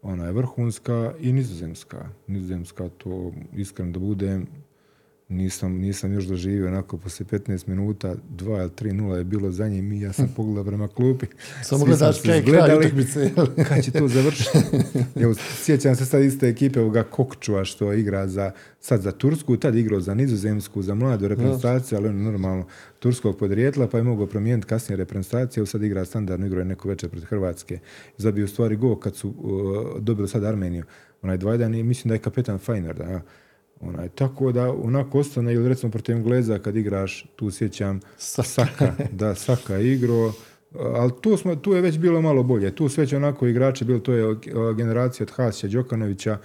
ona je vrhunska i nizozemska. Nizozemska to iskreno da budem nisam, nisam još doživio onako poslije 15 minuta 2 ili 3-0 je bilo za njim i ja sam pogledao prema klupi. Samo gledaš kaj kraj utakmice. Kad će to završiti? Evo, sjećam se sad iste ekipe ovoga Kokčua što igra za, sad za Tursku, tad igrao za Nizozemsku, za mladu reprezentaciju, ali on normalno turskog podrijetla, pa je mogao promijeniti kasnije reprezentaciju, sad igra standardno, igrao je neko večer protiv Hrvatske. Zabio u stvari go kad su uh, dobili sad Armeniju. Onaj dvajdan i mislim da je kapetan Fajner, da, Onaj, tako da onako ostane, ili recimo protiv Engleza kad igraš, tu sjećam Saka. Saka, da, Saka je igrao, ali tu, smo, tu je već bilo malo bolje. Tu su već onako igrači, bilo to je generacija od Hasića, Đokanovića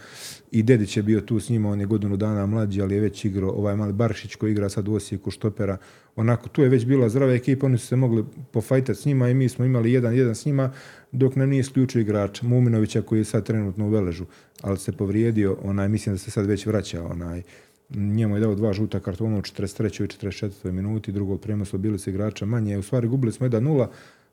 i Dedić je bio tu s njima, on je godinu dana mlađi, ali je već igrao ovaj mali Baršić koji igra sad u Osijeku štopera. Onako, tu je već bila zdrava ekipa, oni su se mogli pofajtati s njima i mi smo imali jedan jedan s njima, dok nam nije isključio igrač Muminovića koji je sad trenutno u Veležu, ali se povrijedio, onaj, mislim da se sad već vraća, onaj, njemu je dao dva žuta kartona u 43. i 44. minuti, drugo premoslo bili su igrača manje, u stvari gubili smo 1-0,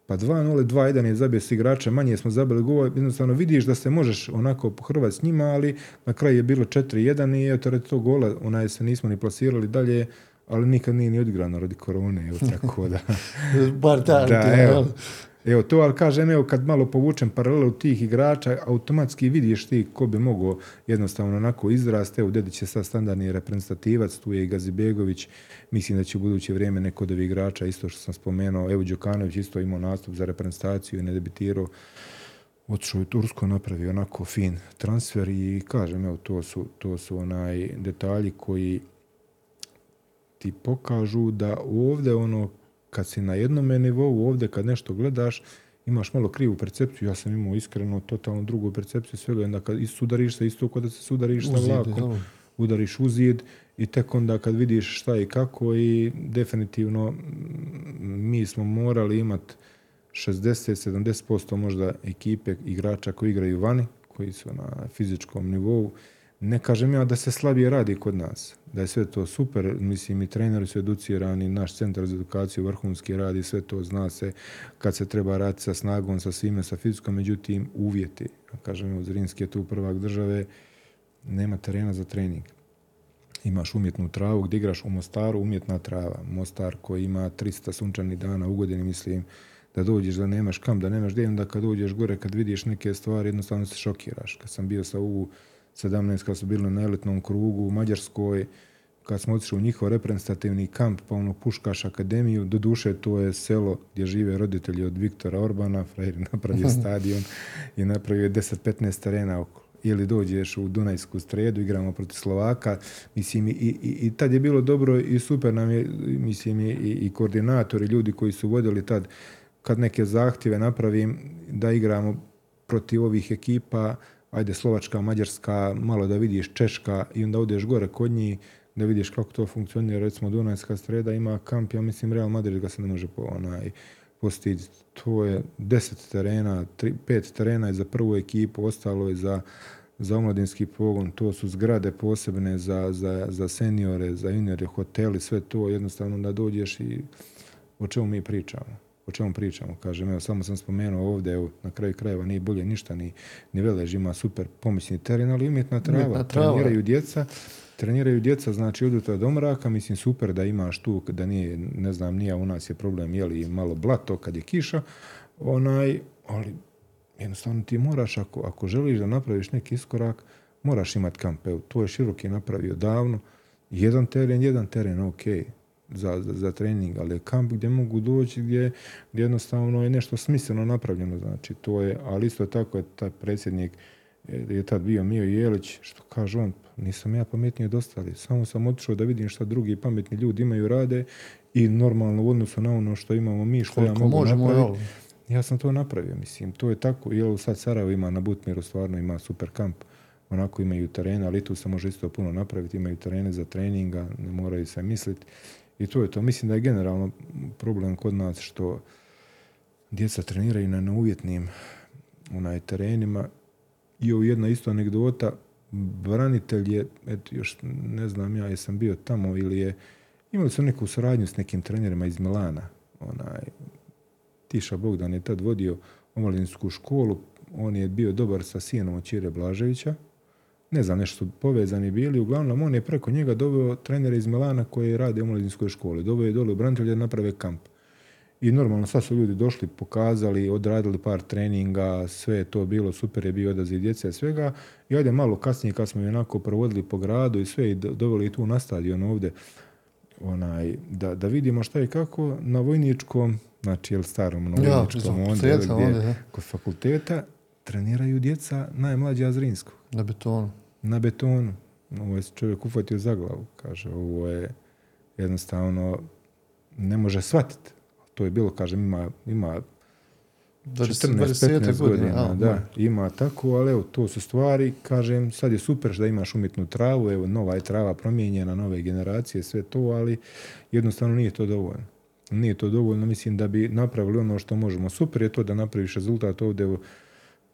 pa 2-0, 2-1 je zabio s igrača, manje smo zabili gol, jednostavno vidiš da se možeš onako pohrvati s njima, ali na kraju je bilo 4-1 i eto radi tog gola, onaj se nismo ni plasirali dalje, ali nikad nije ni odigrano radi korone, evo tako da. Bar Da, ti, evo. Evo to, ali kažem, evo kad malo povučem paralelu tih igrača, automatski vidiš ti ko bi mogao jednostavno onako izrast. Evo, Dedić je sad standardni reprezentativac, tu je i Gazibegović, mislim da će u buduće vrijeme neko od ovih igrača, isto što sam spomenuo, evo Đukanović isto imao nastup za reprezentaciju i ne debitirao. Otišao u Tursko, napravio onako fin transfer i kažem, evo, to su, to su onaj detalji koji ti pokažu da ovdje ono kad si na jednome nivou, ovdje kad nešto gledaš, imaš malo krivu percepciju, ja sam imao iskreno totalno drugu percepciju svega, onda kad sudariš se isto kod da se sudariš sa vlakom, udariš u zid i tek onda kad vidiš šta i kako i definitivno mi smo morali imati 60-70% možda ekipe igrača koji igraju vani, koji su na fizičkom nivou. Ne kažem ja da se slabije radi kod nas, da je sve to super, mislim i treneri su educirani, naš centar za edukaciju vrhunski radi, sve to zna se kad se treba raditi sa snagom, sa svime, sa fizičkom, međutim uvjeti, kažem, Zrinski je tu prvak države, nema terena za trening. Imaš umjetnu travu gdje igraš u Mostaru, umjetna trava. Mostar koji ima 300 sunčanih dana u godini, mislim, da dođeš, da nemaš kam, da nemaš gdje, onda kad dođeš gore, kad vidiš neke stvari, jednostavno se šokiraš. Kad sam bio sa u 17, kad su bili na elitnom krugu u Mađarskoj, kad smo otišli u njihov reprezentativni kamp, pa ono Puškaš akademiju, do duše to je selo gdje žive roditelji od Viktora Orbana, frajer napravio stadion i napravio 10-15 terena oko ili dođeš u Dunajsku stredu, igramo protiv Slovaka, mislim, i, i, i tad je bilo dobro i super nam je, mislim, i, i koordinatori, ljudi koji su vodili tad, kad neke zahtjeve napravim, da igramo protiv ovih ekipa, ajde Slovačka, Mađarska, malo da vidiš Češka i onda odeš gore kod njih, da vidiš kako to funkcionira, recimo Dunajska streda ima kamp, ja mislim Real Madrid ga se ne može onaj, postići. To je deset terena, tri, pet terena je za prvu ekipu, ostalo je za, za omladinski pogon, to su zgrade posebne za, za, za seniore, za juniore, hoteli, sve to jednostavno da dođeš i o čemu mi pričamo. O čemu pričamo? Kažem, evo, samo sam spomenuo ovdje, evo, na kraju krajeva nije bolje ništa, ni, ni Velež ima super pomoćni teren, ali umjetna trava, umjetna trava. treniraju djeca, treniraju djeca, znači odu do mraka, mislim super da imaš tu, da nije, ne znam, nije u nas je problem, je li malo blato kad je kiša, onaj, ali jednostavno ti moraš, ako, ako želiš da napraviš neki iskorak, moraš imati kamp. Evo, to je široki napravio davno, jedan teren, jedan teren, ok, za, za, za trening, ali je kamp gdje mogu doći, gdje, gdje jednostavno je nešto smisleno napravljeno, znači to je, ali isto tako je taj predsjednik, je tad bio Mio Jelić, što kaže on, nisam ja pametniji od ostalih, samo sam otišao da vidim šta drugi pametni ljudi imaju rade i normalno u odnosu na ono što imamo mi, što Koliko ja mogu možemo, napraviti. Ja sam to napravio, mislim, to je tako, jel sad Sarajevo ima na Butmiru, stvarno ima super kamp, onako imaju terene, ali tu se može isto puno napraviti, imaju terene za treninga, ne moraju se misliti. I to je to. Mislim da je generalno problem kod nas što djeca treniraju na neuvjetnim onaj, terenima. I ovo jedna isto anegdota, branitelj je, eto još ne znam ja jesam bio tamo ili je, imali su neku suradnju s nekim trenerima iz Milana, onaj, Tiša Bogdan je tad vodio omladinsku školu, on je bio dobar sa sinom od Čire Blaževića, ne znam, nešto su povezani bili, uglavnom on je preko njega doveo trenere iz Milana koji rade u omladinskoj školi, doveo je dole u branitelje da naprave kamp. I normalno, sad su ljudi došli, pokazali, odradili par treninga, sve je to bilo, super je bio odaziv djece svega. I ajde malo kasnije kad smo onako provodili po gradu i sve i doveli tu na stadion ovdje onaj, da, da vidimo šta i kako na vojničkom, znači jel starom na vojničkom, ja, onda, gdje, kod fakulteta treniraju djeca najmlađa Zrinskog. Na betonu. Na betonu. Ovo je čovjek uhvatio za glavu. Kaže, ovo je jednostavno ne može shvatiti to je bilo, kažem, ima, ima 14-15 godina, da, ima tako, ali evo, to su stvari, kažem, sad je super da imaš umjetnu travu, evo, nova je trava promijenjena, nove generacije, sve to, ali jednostavno nije to dovoljno. Nije to dovoljno, mislim da bi napravili ono što možemo. Super je to da napraviš rezultat ovdje, evo,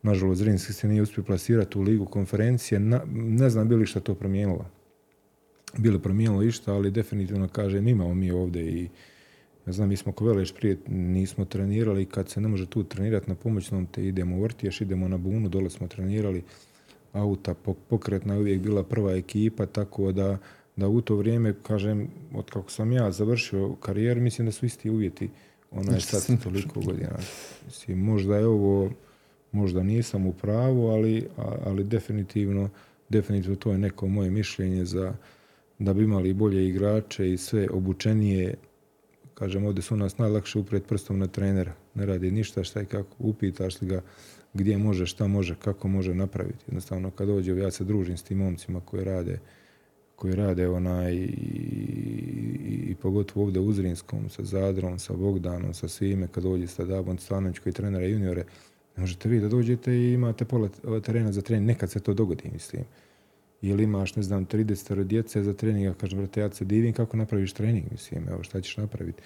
nažalost, Zrinski se nije uspio plasirati u ligu konferencije, ne znam bi li što to promijenilo. Bilo promijenilo išta, ali definitivno, kažem, imamo mi ovdje i ja znam, mi smo ko Veleš prije nismo trenirali, kad se ne može tu trenirati na pomoćnom, te idemo u vrtiješ, idemo na bunu, dole smo trenirali auta, pokretna je uvijek bila prva ekipa, tako da, da u to vrijeme, kažem, od kako sam ja završio karijeru, mislim da su isti uvjeti onaj sad toliko godina. Mislim, možda je ovo, možda nisam u pravu, ali, ali definitivno, definitivno to je neko moje mišljenje za da bi imali bolje igrače i sve obučenije kažem, ovdje su nas najlakše uprijeti prstom na trenera. Ne radi ništa, šta i kako. Upitaš li ga gdje može, šta može, kako može napraviti. Jednostavno, kad dođe, ja se družim s tim momcima koji rade koji rade onaj i, i, pogotovo ovdje u Zrinskom, sa Zadrom, sa Bogdanom, sa svime, kad dođe sa Dabom Stanović koji trenera juniore, ne možete vi da dođete i imate pola terena za trening, nekad se to dogodi, mislim. Ili imaš, ne znam, 30 djece za trening, ja kažem, brate, ja se divim kako napraviš trening, mislim, evo, šta ćeš napraviti?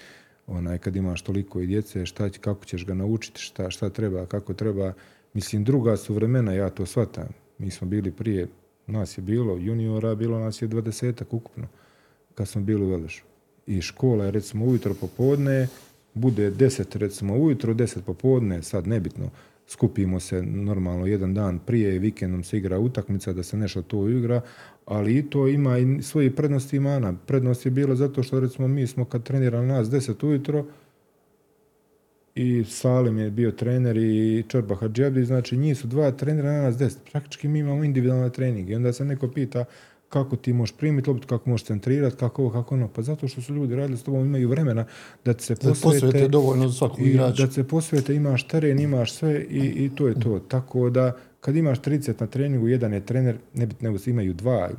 Onaj, kad imaš toliko i djece, šta, kako ćeš ga naučiti, šta, šta treba, kako treba. Mislim, druga su vremena, ja to shvatam. Mi smo bili prije, nas je bilo juniora, bilo nas je dvadesetak ukupno, kad smo bili u Velešu. I škola je, recimo, ujutro popodne, bude deset, recimo, ujutro, deset popodne, sad nebitno, skupimo se normalno jedan dan prije, vikendom se igra utakmica, da se nešto to igra, ali i to ima i svoje prednosti i mana. Prednost je bila zato što recimo mi smo kad trenirali nas 10 ujutro i Salim je bio trener i Čorba Hadžabdi, znači njih su dva trenera na nas 10. Praktički mi imamo individualne treninge i onda se neko pita kako ti možeš primiti loptu, kako možeš centrirati, kako ovo, kako ono. Pa zato što su ljudi radili s tobom, imaju vremena da se posvete. dovoljno za Da se posvete, imaš teren, imaš sve i, i to je to. Tako da kad imaš 30 na treningu, jedan je trener, ne bi nego imaju dva,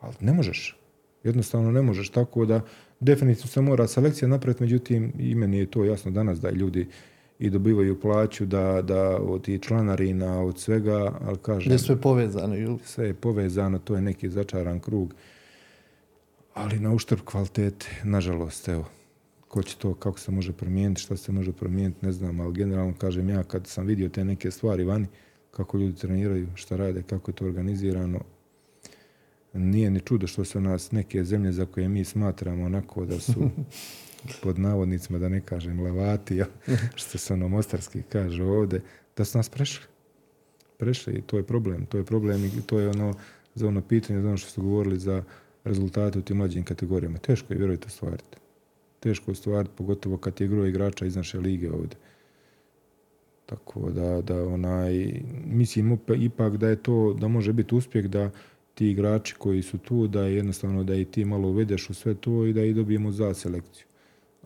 ali ne možeš. Jednostavno ne možeš, tako da definitivno se mora selekcija napraviti, međutim i meni je to jasno danas da ljudi i dobivaju plaću da, da od i članarina, od svega, ali kažem... Je sve povezano. Sve je povezano, to je neki začaran krug. Ali na uštrb kvalitete, nažalost, evo, ko će to, kako se može promijeniti, što se može promijeniti, ne znam, ali generalno kažem ja, kad sam vidio te neke stvari vani, kako ljudi treniraju, šta rade, kako je to organizirano, nije ni čudo što su nas neke zemlje za koje mi smatramo onako da su pod navodnicima, da ne kažem levati, što se ono mostarski kaže ovdje, da su nas prešli. Prešli i to je problem. To je problem i to je ono za ono pitanje, za ono što su govorili za rezultate u tim mlađim kategorijama. Teško je, vjerujte, ostvariti. Teško je ostvariti, pogotovo kad je gro igrača iz naše lige ovdje. Tako da, da onaj, mislim ipak da je to, da može biti uspjeh da ti igrači koji su tu, da je jednostavno da i ti malo uvedeš u sve to i da i dobijemo za selekciju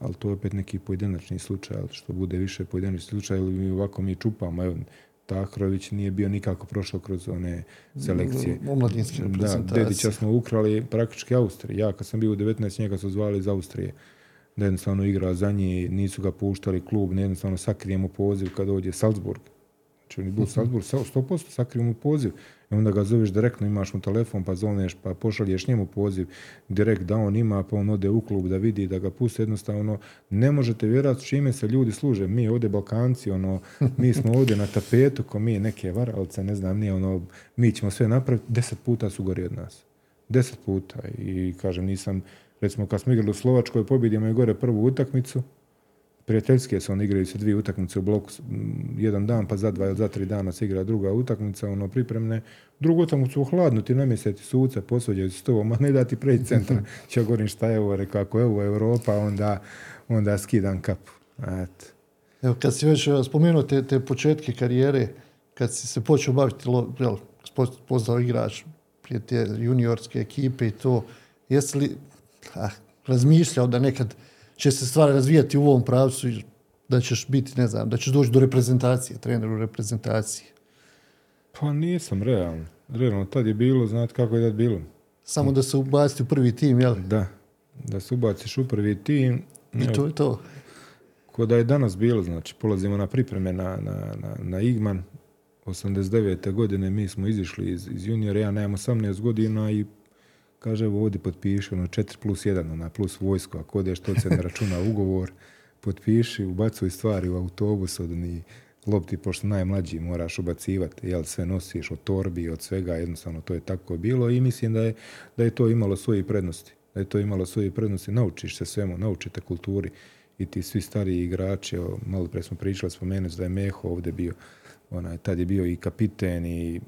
ali to je opet neki pojedinačni slučaj, što bude više pojedinačni slučaj, ili mi ovako mi čupamo, evo, Tahrović nije bio nikako prošao kroz one selekcije. Omladinske Da, Dedića smo ukrali praktički Austrije. Ja kad sam bio u 19, njega su zvali iz Austrije. Da jednostavno igra za nje, nisu ga puštali klub, ne jednostavno sakrijemo poziv kad dođe Salzburg. Znači on je bio Salzburg, 100% sakrijemo poziv. I onda ga zoveš direktno, imaš mu telefon, pa zoveš, pa pošalješ njemu poziv direkt da on ima, pa on ode u klub da vidi, da ga pusti. Jednostavno, ne možete vjerati s čime se ljudi služe. Mi ovdje Balkanci, ono, mi smo ovdje na tapetu, ko mi neke varalce, ne znam, nije ono, mi ćemo sve napraviti, deset puta su gori od nas. Deset puta. I kažem, nisam, recimo kad smo igrali u Slovačkoj, pobjedimo je gore prvu utakmicu, prijateljske se on igraju se dvije utakmice u bloku jedan dan, pa za dva ili za tri dana se igra druga utakmica, ono pripremne. Drugu utakmicu u hladnu ti namjestiti suce, posvađaju s tobom, a ne da ti preći centra. Če govorim šta je ovo, rekao, ako je ovo Europa, onda, onda skidam kapu. Eto. Evo, kad si već spomenuo te, te početke karijere, kad si se počeo baviti, jel, poznao igrač prije te juniorske ekipe i to, jesi li ah, razmišljao da nekad će se stvari razvijati u ovom pravcu i da ćeš biti, ne znam, da ćeš doći do reprezentacije, trener u reprezentaciji? Pa nisam, realno. Realno, tad je bilo, znate kako je tad bilo. Samo da se ubaci u prvi tim, jel? Da, da se ubaciš u prvi tim. I to je to. Ko da je danas bilo, znači, polazimo na pripreme na, na, na, na Igman, 89. godine mi smo izišli iz, iz juniora, ja nemam 18 godina i kaže ovdje potpiši ono 4 plus 1, ona plus vojsko, ako odeš to se ne računa ugovor, potpiši, ubacuj stvari u autobus od ni lopti, pošto najmlađi moraš ubacivati, jel sve nosiš od torbi, od svega, jednostavno to je tako bilo i mislim da je, da je to imalo svoje prednosti. Da je to imalo svoje prednosti, naučiš se svemu, naučite kulturi i ti svi stariji igrači, malo pre smo pričali, spomenuti da je Meho ovdje bio, onaj, tad je bio i kapiten i,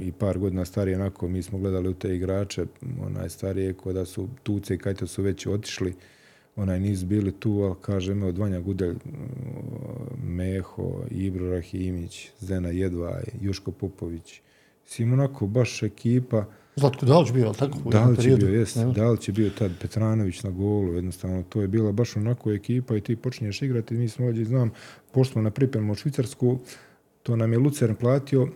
i par godina starije, onako, mi smo gledali u te igrače, onaj, starije, da su Tuce i Kajto su već otišli, onaj, nisu bili tu, ali kažem, od Vanja Gudelj, Meho, Ibro Rahimić, Zena Jedvaj, Juško Popović, svim onako, baš ekipa, Zlatko Dalić bio, tako? Dalić je bio, jest. Dalić je bio tad Petranović na golu, jednostavno, to je bila baš onako ekipa i ti počinješ igrati, mi smo ovdje, znam, pošto na pripremu u Švicarsku, to nam je Lucern platio,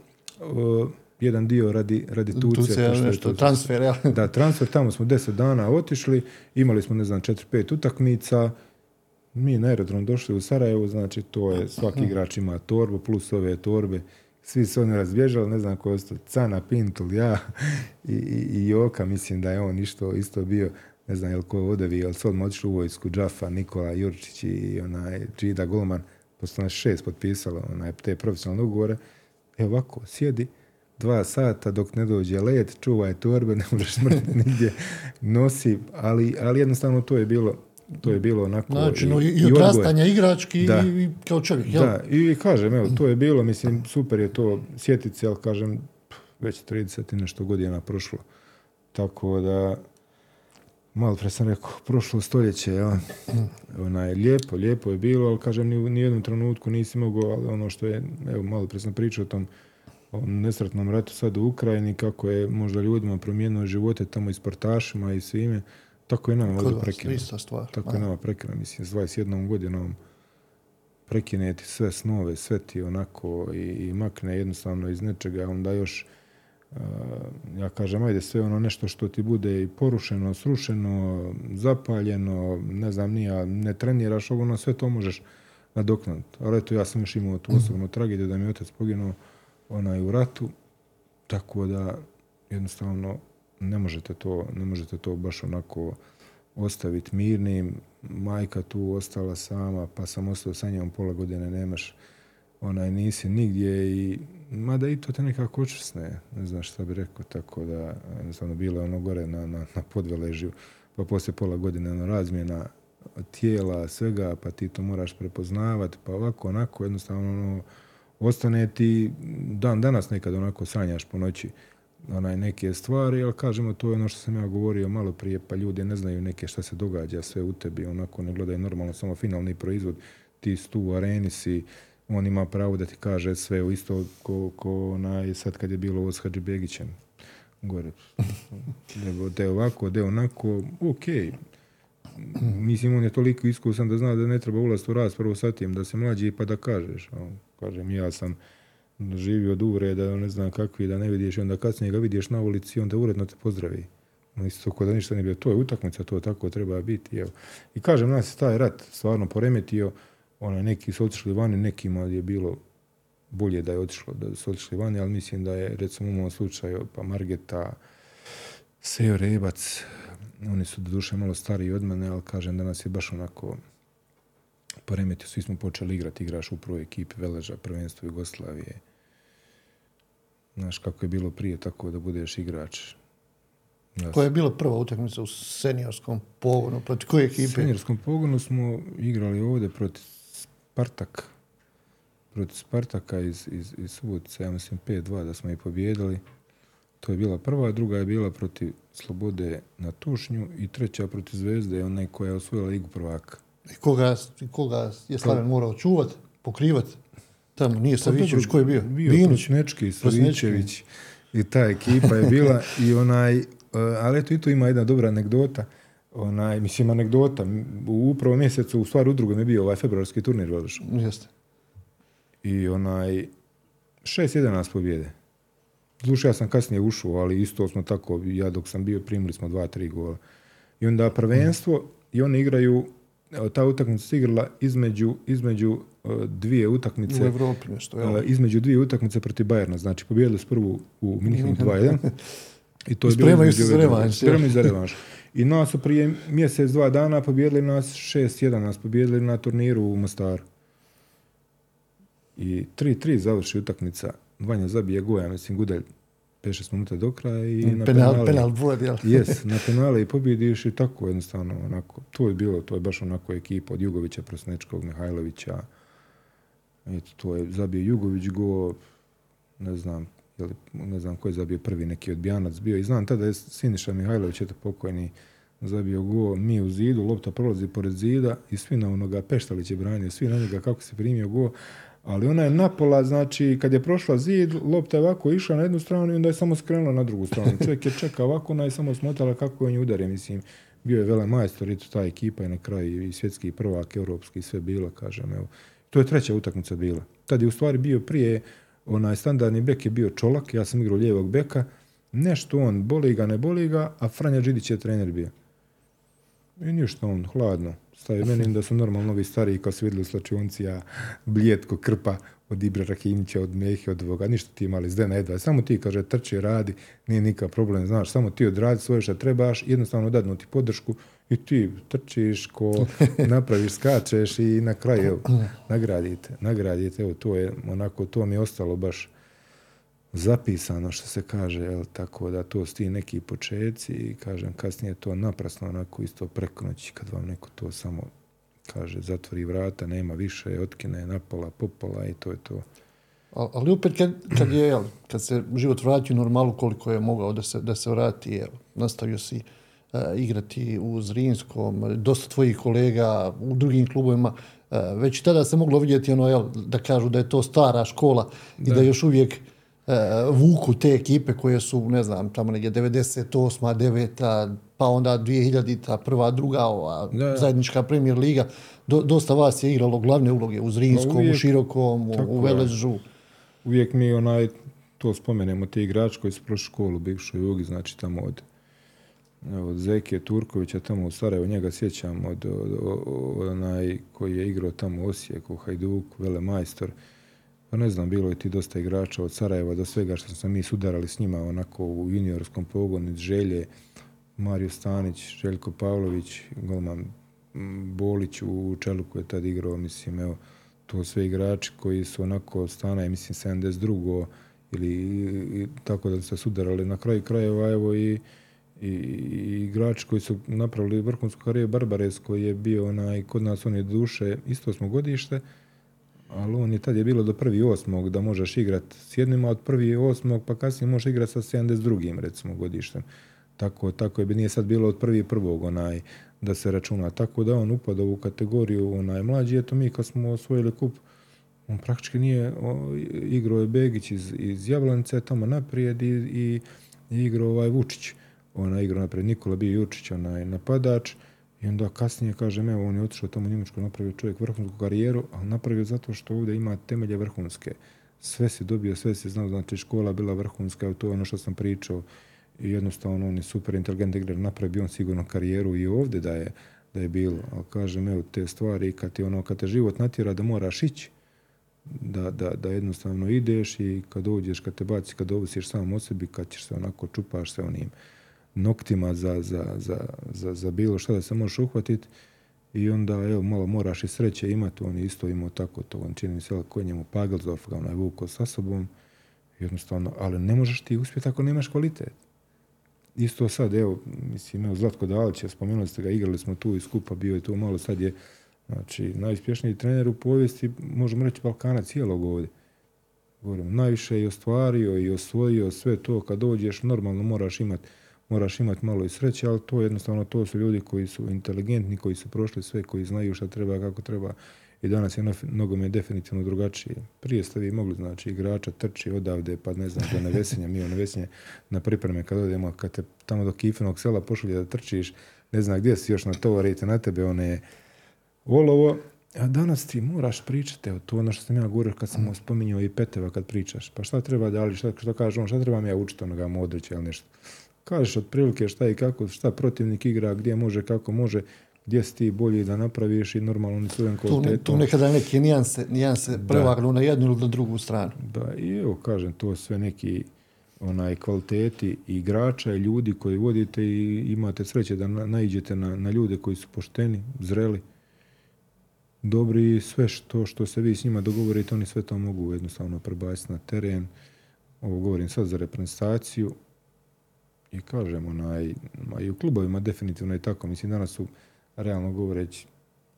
jedan dio radi, radi Tu Tucija. je nešto, to- transfer, ja. da, transfer, tamo smo 10 dana otišli, imali smo, ne znam, 4-5 utakmica, mi na aerodrom došli u Sarajevo, znači to je, svaki igrač ima torbu, plus ove torbe, svi su oni razbježali, ne znam ko je ostao, Cana, Pintul, ja i, i, i Joka, mislim da je on isto, isto bio, ne znam jel ko je odevi, jel su odmah otišli u vojsku, Džafa, Nikola Jurčić i onaj Čida Golman, nas šest potpisalo onaj, te profesionalne ugovore, evo ovako, sjedi, dva sata dok ne dođe let, čuvaj torbe, ne možeš smrtiti nigdje, nosi, ali, ali jednostavno to je bilo, to je bilo onako... Znači, no, i, i odrastanja igrački Da. i, i kao čovjek, jel? Da, i kažem, evo, to je bilo, mislim, super je to sjetit se, ali kažem, pff, već 30 i nešto godina prošlo. Tako da, malo pre sam rekao, prošlo stoljeće, ja, onaj, lijepo, lijepo je bilo, ali kažem, ni u nijednom trenutku nisi mogao, ali ono što je, evo, malo pre sam pričao o tom o nesretnom ratu sad u Ukrajini, kako je možda ljudima promijenilo živote tamo i sportašima i svime, tako je nama ovdje stvar. Tako je nama prekinuo, mislim, s 21 godinom prekine ti sve snove, sve ti onako i, i makne jednostavno iz nečega, onda još ja kažem, ajde sve ono nešto što ti bude i porušeno, srušeno, zapaljeno, ne znam, nija, ne treniraš ovo, ono, sve to možeš nadoknaditi. Ali eto, ja sam još imao tu osobnu tragediju da mi je otac poginuo onaj u ratu, tako da jednostavno ne možete to, ne možete to baš onako ostaviti mirnim. Majka tu ostala sama, pa sam ostao sa njom pola godine, nemaš onaj, nisi nigdje i mada i to te nekako očvrsne, ne znam šta bi rekao, tako da jednostavno bilo je ono gore na, na, na podveležju, pa poslije pola godine ono, razmjena tijela, svega, pa ti to moraš prepoznavati, pa ovako, onako, jednostavno ono, ostane ti dan danas nekad onako sanjaš po noći onaj neke stvari, ali kažemo to je ono što sam ja govorio malo prije, pa ljudi ne znaju neke šta se događa sve u tebi, onako ne gledaju normalno samo finalni proizvod, ti si tu u areni si, on ima pravo da ti kaže sve u isto ko, ko onaj sad kad je bilo ovo s Hadžibegićem gore. Da je ovako, da je onako, ok. Mislim, on je toliko iskusan da zna da ne treba ulaziti u raspravu sa tim, da se mlađi pa da kažeš. A kažem, ja sam živio od uvreda, ne znam kakvi, da ne vidiš onda kasnije ga vidiš na ulici onda uredno te pozdravi. Isto ko da ništa nije bilo. To je utakmica, to tako treba biti. Evo. I kažem, nas je taj rat stvarno poremetio. Onaj, neki su otišli vani, nekima je bilo bolje da je otišlo, da su otišli vani, ali mislim da je, recimo u mom slučaju, pa Margeta, Sejo Rebac, oni su doduše malo stariji od mene, ali kažem da nas je baš onako poremetio. Svi smo počeli igrati, igraš u prvoj ekipi Veleža, prvenstvo Jugoslavije. Znaš kako je bilo prije, tako da budeš igrač. Ja Koja je bila prva utakmica u seniorskom pogonu? Protiv koje U ekipe? seniorskom pogonu smo igrali ovdje protiv Spartak. Protiv Spartaka iz, iz, iz Subotice, ja mislim 5-2 da smo i pobjedili. To je bila prva, druga je bila protiv Slobode na Tušnju i treća protiv Zvezde, onaj koja je osvojila Ligu prvaka. I koga, i koga je Slaven morao čuvat, pokrivat? Tamo nije Savićević, ko je bio? Bio Binić. Prosnečki. Savićević i ta ekipa je bila i onaj, e, ali eto i tu ima jedna dobra anegdota. Onaj, mislim anegdota, u prvom mjesecu, u stvari u drugom je bio ovaj februarski turnir Veleža. Jeste. I onaj, 6-1 nas pobjede. Zluša, ja sam kasnije ušao, ali isto smo tako, ja dok sam bio, primili smo 2-3 gola. I onda prvenstvo, i oni igraju, ta utakmica se igrala između, između e, dvije utakmice. U Evropi nešto, jel? Uh, između dvije utakmice protiv Bajerna. Znači, pobijedili su prvu u Minhenu 2-1. I to je bilo Spremaju se za revanš? Spremaju za revanš. I nas su prije mjesec, dva dana pobijedili nas 6-1, nas pobijedili na turniru u Mostaru. I 3-3 završi utakmica. Vanja zabije goja, mislim, Gudelj 5-6 minuta do kraja i na penal, penale. penal dvod, jel? Jes, na penale i pobjediš i tako jednostavno onako. To je bilo, to je baš onako ekipa od Jugovića, Prosnečkog, Mihajlovića. Eto, to je zabio Jugović go, ne znam, je li, ne znam ko je zabio prvi neki odbijanac bio. I znam tada je Siniša Mihajlović, eto pokojni, zabio go, mi u zidu, lopta prolazi pored zida i svi na onoga Peštalić je branio, svi na njega kako se primio go. Ali ona je napola, znači, kad je prošla zid, lopta je ovako išla na jednu stranu i onda je samo skrenula na drugu stranu. Čovjek je čekao ovako, ona je samo smotala kako je udare, mislim. Bio je vele majstor i ta ekipa je na kraju i svjetski prvak, europski, sve bilo, kažem, evo. To je treća utakmica bila. Tad je u stvari bio prije onaj standardni bek je bio Čolak, ja sam igrao lijevog beka, nešto on, boli ga, ne boli ga, a Franja Đidić je trener bio. I ništa on, hladno. Stavi meni da su normalno ovi stariji kao su vidjeli u slačionci, a bljetko, krpa od Ibra Rahimića, od Mehe, od ovoga, ništa ti mali zdena jedva. Samo ti, kaže, trči, radi, nije nikakav problem, znaš, samo ti odradi svoje što trebaš, jednostavno dadnu ti podršku i ti trčiš ko napraviš, skačeš i na kraju evo, nagradite, nagradite, evo, to je, onako, to mi je ostalo baš zapisano što se kaže, jel, tako da to su ti neki počeci i kažem kasnije to naprasno onako isto preko noći kad vam neko to samo kaže zatvori vrata, nema više, otkine napola, popola i to je to. Ali opet kad, kad je, jel, kad se život vrati u normalu koliko je mogao da se, da se vrati, jel, nastavio si igrati u Zrinskom, dosta tvojih kolega u drugim klubovima, uh, već tada se moglo vidjeti ono, jel, da kažu da je to stara škola da. i da još uvijek uh, vuku te ekipe koje su, ne znam, tamo negdje 98. 9. pa onda 2000. prva, druga, ova, da. zajednička premijer liga. Do, dosta vas je igralo glavne uloge u Zrinskom, uvijek, u Širokom, u, u Veležu. Uvijek mi onaj, to spomenemo, ti igrači koji su prošli školu u bivšoj Jugi, znači tamo od od Zeke Turkovića tamo u Sarajevo, njega sjećam od, od, od, od onaj koji je igrao tamo u Osijeku, Hajduk, Vele Majstor. Pa ne znam, bilo je ti dosta igrača od Sarajeva do svega što smo mi sudarali s njima onako u juniorskom pogonu, Želje, Mario Stanić, Željko Pavlović, golman Bolić u čelu koji je tad igrao, mislim, evo, to sve igrači koji su onako stana, mislim, 72. ili tako da se sudarali na kraju krajeva, evo i i, i igrači koji su napravili vrhunsku karijeru Barbares koji je bio onaj kod nas on je duše isto smo godište ali on je tad je bilo do prvi osmog da možeš igrati s jednim, a od prvi osmog pa kasnije možeš igrati sa 72. recimo godištem. Tako, tako je, nije sad bilo od prvi prvog onaj da se računa. Tako da on upada u kategoriju onaj mlađi. Eto mi kad smo osvojili kup, on praktički nije o, igrao je Begić iz, iz Jablanice tamo naprijed i, i, i igrao ovaj Vučić. Ona igrao naprijed Nikola bio Jučić, onaj napadač. I onda kasnije kažem, evo, on je otišao tamo u Njemačku, napravio čovjek vrhunsku karijeru, ali napravio zato što ovdje ima temelje vrhunske. Sve se dobio, sve se znao, znači škola bila vrhunska, to je ono što sam pričao. I jednostavno on je super inteligentan igrač, napravio on sigurno karijeru i ovdje da je, da je bilo. Ali kažem, evo, te stvari, kad, ti ono, kad te život natjera da moraš ići, da, da, da jednostavno ideš i kad dođeš, kad te baci, kad ovisiš sam o sebi, kad ćeš se onako čupaš se onim noktima za, za, za, za, za bilo šta da se možeš uhvatiti i onda evo malo moraš i sreće imati, on isto imao tako to, on čini se ko njemu Pagelsdorf ga onaj vuko sa sobom, jednostavno, ali ne možeš ti uspjeti ako nemaš kvalitet. Isto sad, evo, mislim, evo Zlatko Dalić, spomenuli ste ga, igrali smo tu i skupa, bio je tu malo, sad je, znači, najuspješniji trener u povijesti, možemo reći, Balkana cijelog ovdje. Govorim, najviše je ostvario i osvojio sve to, kad dođeš, normalno moraš imati moraš imati malo i sreće, ali to jednostavno to su ljudi koji su inteligentni, koji su prošli sve, koji znaju šta treba, kako treba. I danas je mnogo je definitivno drugačije. Prije ste vi mogli, znači, igrača trči odavde, pa ne znam, do Nevesinja, mi u Nevesinje na pripreme kad odemo, kad te tamo do Kifenog sela pošli da trčiš, ne znam gdje si još na tovarite na tebe, one olovo, a danas ti moraš pričati, evo, to ono što sam ja govorio kad sam spominjao i Peteva kad pričaš, pa šta treba da li, šta, šta kaže on, šta treba mi ja učiti onoga Modrića ili nešto kažeš otprilike šta i kako, šta protivnik igra, gdje može, kako može, gdje si ti bolji da napraviš i normalno ni svojom kvalitetom. Tu, tu nekada neke nijanse, nijanse prevagnu na jednu ili na drugu stranu. Da, i evo kažem, to sve neki onaj kvaliteti igrača i ljudi koji vodite i imate sreće da na, naiđete na, na ljude koji su pošteni, zreli, dobri i sve što, što se vi s njima dogovorite, oni sve to mogu jednostavno prebaciti na teren. Ovo govorim sad za reprezentaciju, I kažem, onaj, ma i u klubovima definitivno je tako. Mislim, danas su, realno govoreći,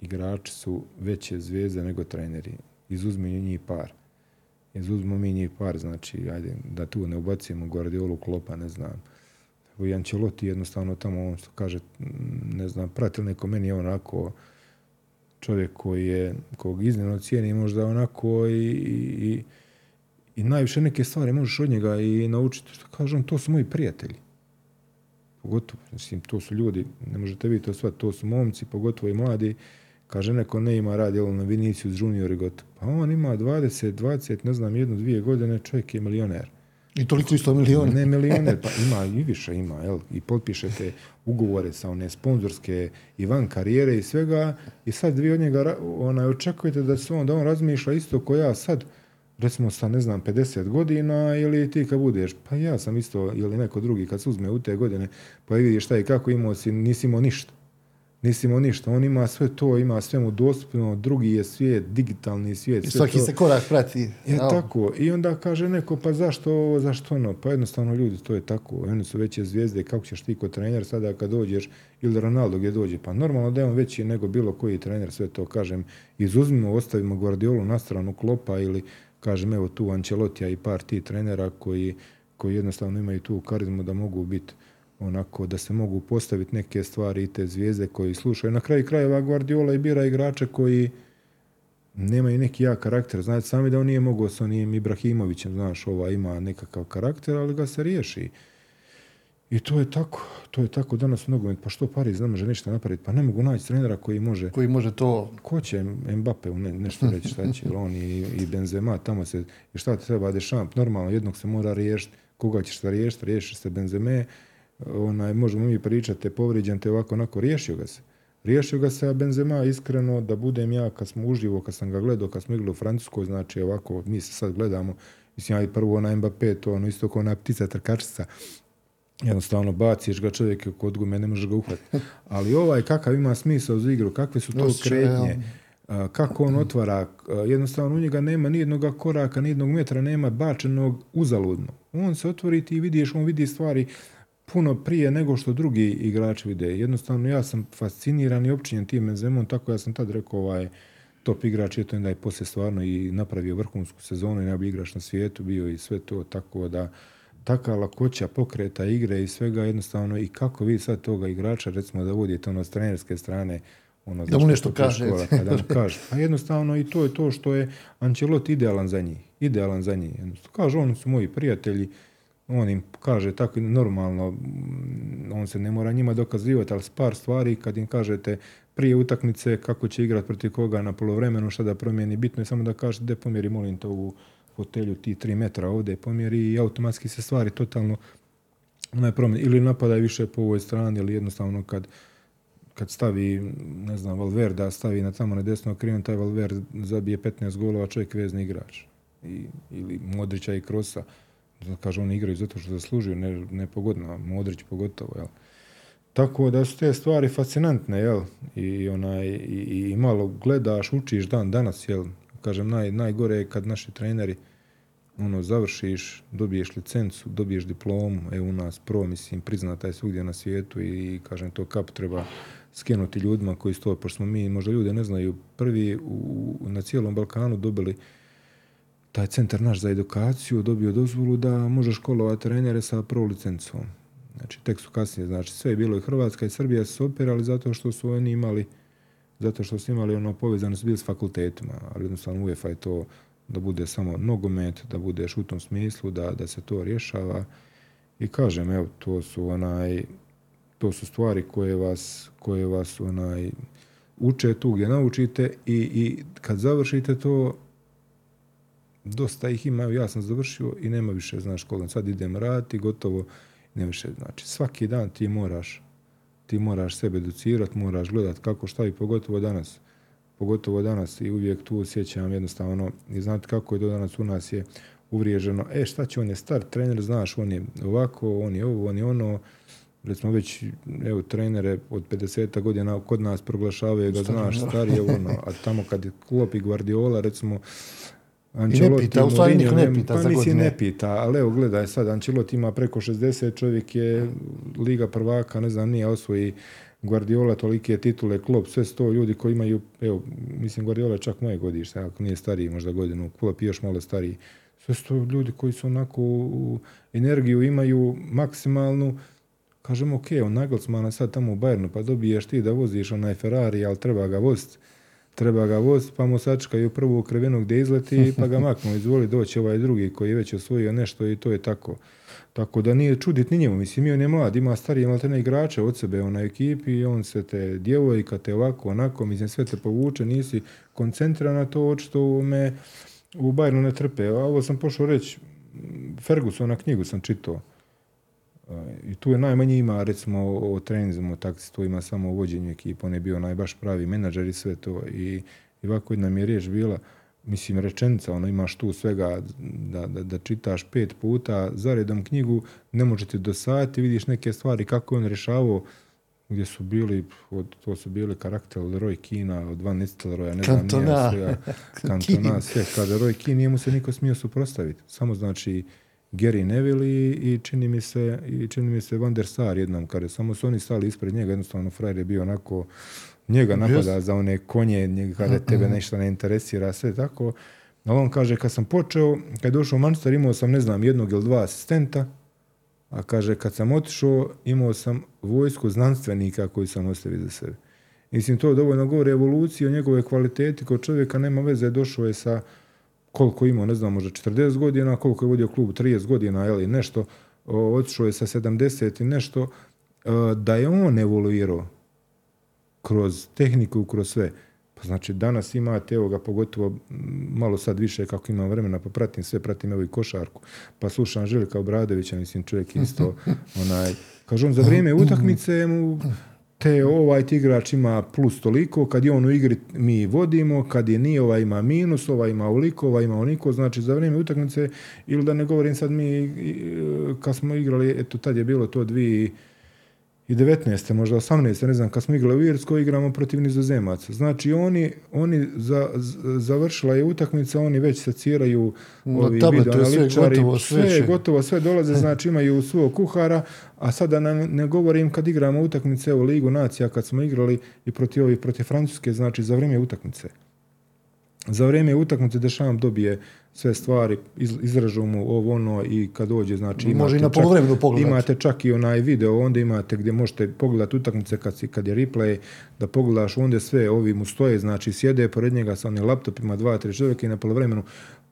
igrači su veće zvijezde nego treneri. Izuzmi njih par. Izuzmo mi njih par, znači, ajde, da tu ne ubacimo Guardiolu klopa, ne znam. U Jančeloti jednostavno tamo, on što kaže, ne znam, pratil neko meni je onako čovjek koji je, kog iznimno cijeni možda onako i, i, i najviše neke stvari možeš od njega i naučiti. Što kažem, to su moji prijatelji pogotovo, mislim, to su ljudi, ne možete vi to sve, to su momci, pogotovo i mladi, Kaže, neko ne ima rad, jel na Vinicius Junior i gotovo. Pa on ima 20, 20, ne znam, jednu, dvije godine, čovjek je milioner. I toliko isto milijona. Ne milioner, pa ima i više ima, jel? I potpišete ugovore sa one sponzorske i van karijere i svega i sad vi od njega onaj, očekujete da se on, da on razmišlja isto ko ja sad, recimo sa, ne znam, 50 godina ili ti kad budeš, pa ja sam isto, ili neko drugi kad se uzme u te godine, pa vidiš šta i kako imao si, nisi imao ništa nisi imao ništa. On ima sve to, ima sve mu dostupno, drugi je svijet, digitalni svijet. I svaki se korak prati. Je tako. I onda kaže neko, pa zašto ovo, zašto ono? Pa jednostavno ljudi, to je tako. Oni su veće zvijezde, kako ćeš ti kod trener sada kad dođeš, ili Ronaldo gdje dođe. Pa normalno da je on veći nego bilo koji trener, sve to kažem. Izuzmimo, ostavimo Guardiolu na stranu klopa ili kažem evo tu Ancelotija i par ti trenera koji, koji jednostavno imaju tu karizmu da mogu biti onako da se mogu postaviti neke stvari i te zvijezde koji slušaju. Na kraju krajeva Guardiola i bira igrače koji nemaju neki jak karakter. Znate sami da on nije mogao sa onim Ibrahimovićem, znaš, ova ima nekakav karakter, ali ga se riješi. I to je tako, to je tako danas mnogo. Pa što Pariz ne može ništa napraviti? Pa ne mogu naći trenera koji može... Koji može to... Ko će Mbappe ne, nešto reći šta će? on i, i Benzema, tamo se... Šta ti treba Dešamp? Normalno, jednog se mora riješiti. Koga ćeš se riješiti? Riješiš se Benzeme, onaj, možemo mi pričati, povrijeđen te ovako, onako, riješio ga se. Riješio ga se, a Benzema iskreno, da budem ja, kad smo uživo, kad sam ga gledao, kad smo igrali u Francuskoj, znači ovako, mi se sad gledamo, mislim, ja i prvo na Mbappé, to ono isto kao ona ptica trkačica, jednostavno baciš ga čovjek kod gume, ne možeš ga uhvatiti. Ali ovaj, kakav ima smisao za igru, kakve su to kretnje, kako on otvara, jednostavno u njega nema ni jednog koraka, ni jednog metra, nema bačenog uzaludno. On se otvori ti vidiš, on vidi stvari, puno prije nego što drugi igrači vide. Jednostavno ja sam fasciniran i općinjen tim Benzemom, tako ja sam tad rekao ovaj top igrač je to da je poslije stvarno i napravio vrhunsku sezonu i najbolji igrač na svijetu bio i sve to tako da taka lakoća pokreta igre i svega jednostavno i kako vi sad toga igrača recimo da vodite ono s trenerske strane ono, da mu nešto kaže. da mu kaže. A jednostavno i to je to što je Ancelotti idealan za njih. Idealan za njih. Kaže, oni su moji prijatelji, on im kaže tako normalno, on se ne mora njima dokazivati, ali s par stvari kad im kažete prije utakmice kako će igrati protiv koga na polovremenu, šta da promijeni, bitno je samo da kažete de pomjeri, molim to u fotelju ti tri metra ovdje pomjeri i automatski se stvari totalno onaj promjeni. Ili napada više po ovoj strani ili jednostavno kad kad stavi, ne znam, Valverda, stavi na tamo na desno krivom, taj Valverde zabije 15 golova, čovjek vezni igrač. I, ili Modrića i Krosa kaže oni igraju zato što zaslužuju, ne, ne pogodno, Modrić pogotovo, jel. Tako da su te stvari fascinantne, jel, i, onaj, i, i malo gledaš, učiš dan danas, jel, kažem, naj, najgore je kad naši treneri, ono, završiš, dobiješ licencu, dobiješ diplomu, evo u nas pro, mislim, priznata je svugdje na svijetu i, kažem, to kap treba skinuti ljudima koji stoje, pošto smo mi, možda ljude ne znaju, prvi u, na cijelom Balkanu dobili taj centar naš za edukaciju dobio dozvolu da može školovati trenere sa prvo licencom. Znači, tek su kasnije, znači sve je bilo i Hrvatska i Srbija su opirali zato što su oni imali zato što su imali ono povezano bili s fakultetima, ali jednostavno UEFA je to da bude samo nogomet, da budeš u tom smislu, da, da se to rješava. I kažem, evo, to su onaj, to su stvari koje vas, koje vas onaj, uče tu gdje naučite i, i kad završite to, dosta ih ima, ja sam završio i nema više, znaš, škola. Sad idem raditi, gotovo, nema više. Znači, svaki dan ti moraš, ti moraš sebe educirati, moraš gledati kako šta i pogotovo danas. Pogotovo danas i uvijek tu osjećam jednostavno, i znate kako je do danas u nas je uvriježeno, e šta će, on je star trener, znaš, on je ovako, on je ovo, on je ono, recimo već, evo, trenere od 50 godina kod nas proglašavaju da znaš, star je ono, a tamo kad je klopi Guardiola, recimo, Ancelotti, ne pita, u stvari niko ne pita pa mislim ne pita, ali evo gledaj sad, Ancelotti ima preko 60, čovjek je Liga prvaka, ne znam, nije osvoji Guardiola, tolike titule, klop, sve sto ljudi koji imaju, evo, mislim Guardiola je čak moje godište, ako nije stariji možda godinu, klop još malo stariji. Sve sto ljudi koji su onako u energiju imaju maksimalnu, kažemo, ok, on Nagelsmana sad tamo u Bayernu, pa dobiješ ti da voziš onaj Ferrari, ali treba ga voziti treba ga voziti, pa mu sačekaju prvu krivinu gdje izleti, pa ga maknu, izvoli doći ovaj drugi koji je već osvojio nešto i to je tako. Tako da nije čudit ni njemu, mislim, on je mlad, ima starije maltene igrače od sebe na ekipi i on se te djevojka, te ovako, onako, mislim, sve te povuče, nisi koncentriran na to, očito me u Bayernu ne trpe. A ovo sam pošao reći, Fergusona knjigu sam čitao. I tu je najmanje ima, recimo, o treninzmu, o tu ima samo o vođenju ekipa. On je bio najbaš pravi menadžer i sve to. I, i ovako jedna mi je riječ bila, mislim, rečenica, ono, imaš tu svega da, da, da čitaš pet puta zaredom knjigu, ne možete dosaditi, vidiš neke stvari, kako je on rješavao, gdje su bili, od, to su bili karakter od Roy Kina, od Van Nistelrooya, ne znam, Kantona. nije Kantona, sve. Kada Roy Keane nije mu se niko smio suprotstaviti. Samo znači, Gary Neville i, čini mi se i čini mi se Van der Sar jednom kada samo su oni stali ispred njega jednostavno frajer je bio onako njega napada za one konje njega kada tebe nešto ne interesira sve tako. Ali on kaže kad sam počeo kad je došao u Manchester imao sam ne znam jednog ili dva asistenta a kaže kad sam otišao imao sam vojsku znanstvenika koji sam ostavio za sebe. Mislim to dovoljno govori evoluciji o njegove kvaliteti kod čovjeka nema veze došao je sa koliko imao, ne znam, možda 40 godina, koliko je vodio klub 30 godina ili nešto, otišao je sa 70 i nešto, e, da je on evoluirao kroz tehniku, kroz sve. Pa znači danas imate, evo ga pogotovo malo sad više kako imam vremena, pa pratim sve, pratim evo i košarku, pa slušam Željka Obradovića, mislim čovjek isto, onaj, kaže on za vrijeme utakmice mu te ovaj igrač ima plus toliko, kad je on u igri mi vodimo, kad je nije ovaj ima minus, ovaj ima oliko, ovaj ima oliko, znači za vrijeme utakmice, ili da ne govorim sad mi, kad smo igrali, eto tad je bilo to dvije i 19. možda 18. ne znam, kad smo igrali u Irskoj, igramo protiv nizozemaca. Znači oni, oni za, završila je utakmica, oni već seciraju ovi video sve, gotovo, sve, sve gotovo, sve dolaze, znači imaju svog kuhara, a sada ne, ne govorim kad igramo utakmice u Ligu nacija, kad smo igrali i protiv ovih, protiv Francuske, znači za vrijeme utakmice. Za vrijeme utakmice Dešam dobije sve stvari, iz, izražu mu ovo ono i kad dođe, znači imate, Može i na čak, imate čak i onaj video, onda imate gdje možete pogledati utakmice kad, kad je replay, da pogledaš, onda sve ovi mu stoje, znači sjede pored njega sa onim laptopima, dva, tri čovjeka i na polovremenu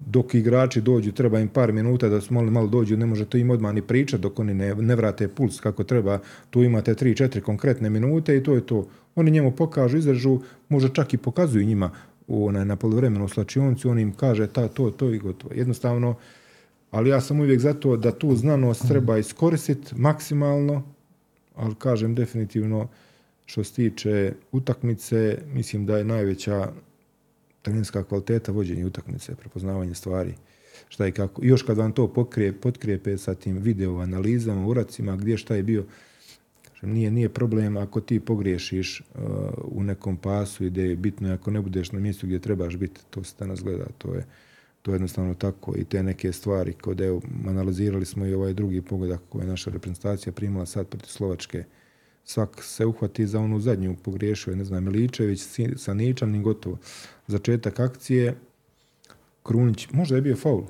dok igrači dođu, treba im par minuta da malo, malo dođu, ne možete im odmah ni pričati dok oni ne, ne vrate puls kako treba, tu imate tri, četiri konkretne minute i to je to. Oni njemu pokažu, izražu, možda čak i pokazuju njima u, onaj, na poluvremenu slačionicu, on im kaže ta, to, to i gotovo. Jednostavno, ali ja sam uvijek za to da tu znanost treba iskoristiti maksimalno, ali kažem definitivno što se tiče utakmice, mislim da je najveća trenerska kvaliteta vođenja utakmice, prepoznavanje stvari, šta i kako. I još kad vam to pokrije, potkrijepe sa tim video analizama, uracima, gdje šta je bio, nije, nije problem ako ti pogriješiš uh, u nekom pasu i bitno je ako ne budeš na mjestu gdje trebaš biti, to se danas gleda, to je, to je jednostavno tako i te neke stvari, kod evo, analizirali smo i ovaj drugi pogodak koji je naša reprezentacija primala sad protiv Slovačke, svak se uhvati za onu zadnju, pogriješio je, ne znam, Miličević sa Ničanim, gotovo. Začetak akcije, Krunić, možda je bio faul,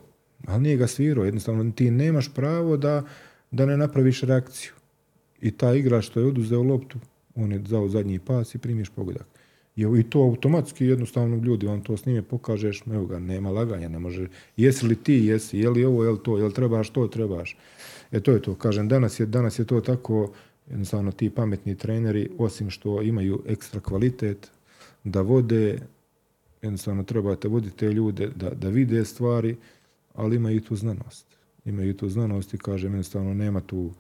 ali nije ga svirao, jednostavno ti nemaš pravo da, da ne napraviš reakciju i ta igra što je oduzeo loptu, on je dao zadnji pas i primiš pogodak. I to automatski jednostavno ljudi vam to snime, pokažeš, evo ga, nema laganja, ne može, jesi li ti, jesi, je li ovo, je li to, je li trebaš to, trebaš. E to je to, kažem, danas je, danas je to tako, jednostavno ti pametni treneri, osim što imaju ekstra kvalitet, da vode, jednostavno trebate voditi te ljude da, da vide stvari, ali imaju tu znanost. Imaju tu znanost i kažem, jednostavno nema tu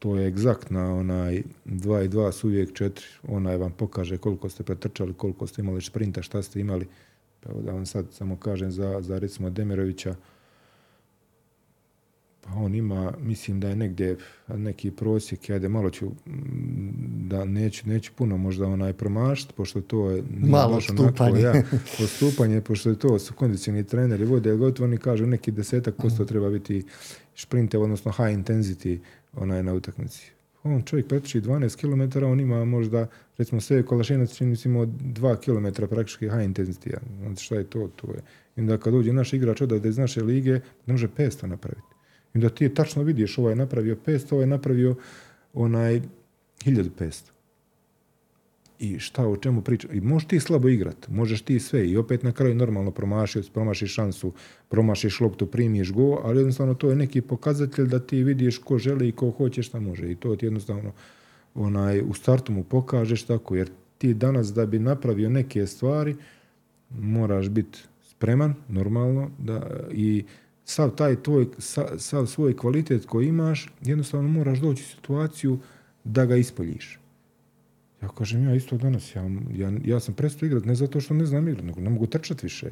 to je egzaktna, onaj 2 i 2 su uvijek 4, onaj vam pokaže koliko ste pretrčali, koliko ste imali sprinta, šta ste imali. Pa da vam sad samo kažem za, za recimo Demirovića, pa on ima, mislim da je negdje neki prosjek, ajde malo ću, da neću, neću puno možda onaj promašiti, pošto to je malo baš ja, postupanje, pošto je to su kondicioni treneri vode, gotovo oni kažu neki desetak posto treba biti šprinte, odnosno high intensity onaj na utakmici. On čovjek pretrči 12 km, on ima možda, recimo sve Kolašinac čini se imao 2 km praktički high intensity. Znači šta je to? To je. I onda kad uđe naš igrač odavde iz naše lige, ne može 500 napraviti. I onda ti tačno vidiš, ovaj je napravio 500, ovaj je napravio onaj 1500. i šta o čemu priča. I možeš ti slabo igrat, možeš ti sve i opet na kraju normalno promašiš, promašiš šansu, promašiš loptu, primiš go, ali jednostavno to je neki pokazatelj da ti vidiš ko želi i ko hoće šta može i to ti jednostavno onaj, u startu mu pokažeš tako, jer ti danas da bi napravio neke stvari moraš biti spreman, normalno, da, i sav taj tvoj, sav svoj kvalitet koji imaš, jednostavno moraš doći u situaciju da ga ispoljiš. Ja kažem, ja isto danas, ja, ja, ja sam prestao igrati ne zato što ne znam igrati, nego ne mogu trčati više.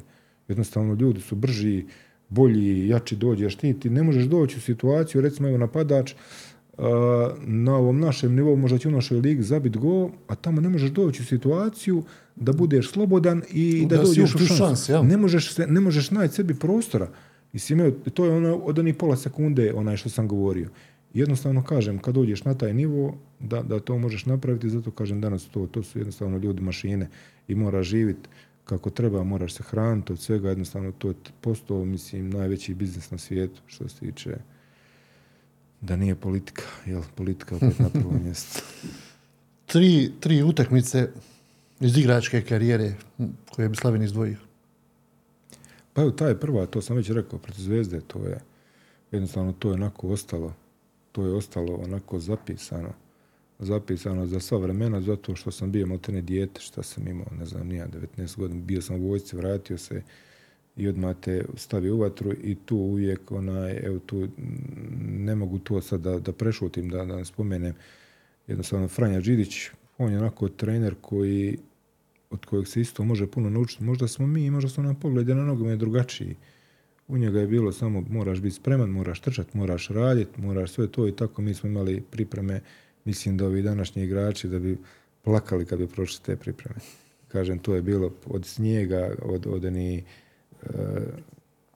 Jednostavno, ljudi su brži, bolji, jači dođeš ti, ti ne možeš doći u situaciju, recimo evo napadač, na ovom našem nivou možda će u našoj ligi zabit go, a tamo ne možeš doći u situaciju da budeš slobodan i da, da dođeš u šans. ne, možeš se, ne možeš naći sebi prostora. Mislim, to je ono od onih pola sekunde onaj što sam govorio. Jednostavno kažem, kad dođeš na taj nivo, da, da to možeš napraviti, zato kažem danas to, to su jednostavno ljudi mašine i mora živjeti kako treba, moraš se hraniti od svega, jednostavno to je postao, mislim, najveći biznis na svijetu što se tiče da nije politika, jel, politika opet na prvo mjesto. tri, tri utakmice iz igračke karijere koje bi Slavin izdvojio? Pa evo, ta je prva, to sam već rekao, protiv Zvezde, to je, jednostavno to je onako ostalo, to je ostalo onako zapisano, zapisano za sva vremena, zato što sam bio maltene dijete, šta sam imao, ne znam, nija 19 godina, bio sam u vojsci, vratio se, i odmah te stavi u vatru i tu uvijek onaj, evo tu ne mogu to sad da, da prešutim, da, da ne spomenem, jednostavno Franja Đidić, on je onako trener koji od kojeg se isto može puno naučiti. Možda smo mi, možda su nam poglede na nogomet drugačiji. U njega je bilo samo moraš biti spreman, moraš trčati, moraš raditi, moraš sve to i tako mi smo imali pripreme. Mislim da ovi današnji igrači da bi plakali kad bi prošli te pripreme. Kažem, to je bilo od snijega, od, od ni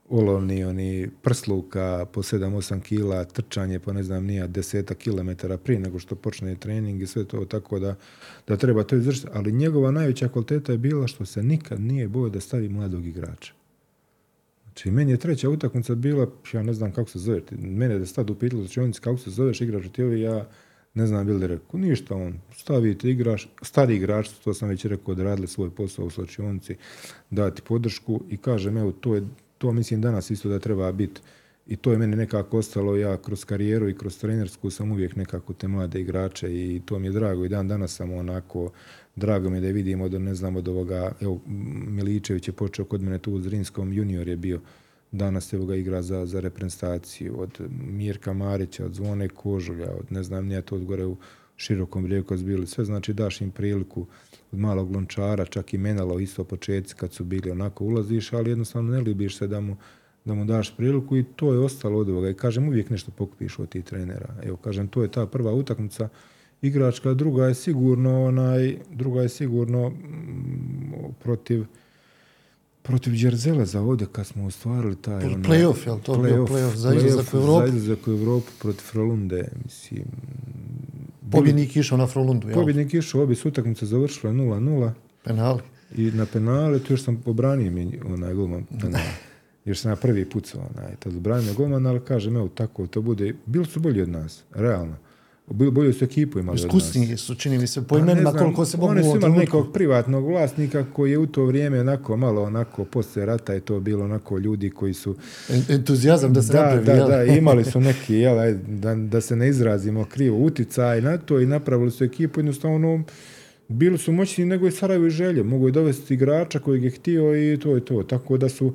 olovni, oni prsluka po 7-8 kila, trčanje po ne znam nija deseta kilometara prije nego što počne trening i sve to tako da, da treba to izvršiti. Ali njegova najveća kvaliteta je bila što se nikad nije bojao da stavi mladog igrača. Znači, meni je treća utakmica bila, ja ne znam kako se zove, mene da stadu upitali znači, kako se zoveš, igrač ti ovi, ja ne znam bili rekao, ništa on, stavite igrač, stari igrač, to sam već rekao, da radili svoj posao u slačionici, dati podršku i kažem, evo, to je, to mislim danas isto da treba biti i to je meni nekako ostalo, ja kroz karijeru i kroz trenersku sam uvijek nekako te mlade igrače i to mi je drago. I dan danas sam onako, drago mi je da vidimo od, ne znam, od ovoga, evo, Miličević je počeo kod mene tu u Zrinskom, junior je bio, Danas evo ga igra za, za reprezentaciju. Od Mirka Marića, od Zvone Kožulja, od ne znam nije to od gore u širokom brijegu bili. Sve znači daš im priliku. Od malog lončara, čak i menalo isto početci kad su bili onako ulaziš, ali jednostavno ne ljubiš se da mu, da mu daš priliku i to je ostalo od ovoga. I kažem, uvijek nešto pokupiš od tih trenera. Evo, kažem, to je ta prva utakmica igračka, druga je sigurno onaj, druga je sigurno mm, protiv protiv za ovdje kad smo ostvarili taj... Ono, playoff, jel to playoff, playoff za izlazak u Europu? Za izlazak u Europu protiv Frolunde, mislim... Pobjednik išao na Frolundu, jel? Pobjednik išao, obje su utakmice završile 0-0. Penali. I na penale, tu još sam obranio mi onaj golman penale. Jer sam na prvi pucao onaj, tad obranio golman, ali kažem, evo, tako to bude. Bili su bolji od nas, realno. Bolju su ekipu imali Iskusniji su, čini mi se, po pa imenima koliko se mogu Oni su imali nekog privatnog vlasnika koji je u to vrijeme onako malo onako poslije rata je to bilo onako ljudi koji su... Entuzijazam da se da, Da, da, imali su neki, jel, da, da se ne izrazimo krivo, uticaj na to i napravili su ekipu jednostavno bili su moćni nego i Sarajevo i želje. Mogu je dovesti igrača kojeg je htio i to je to. Tako da su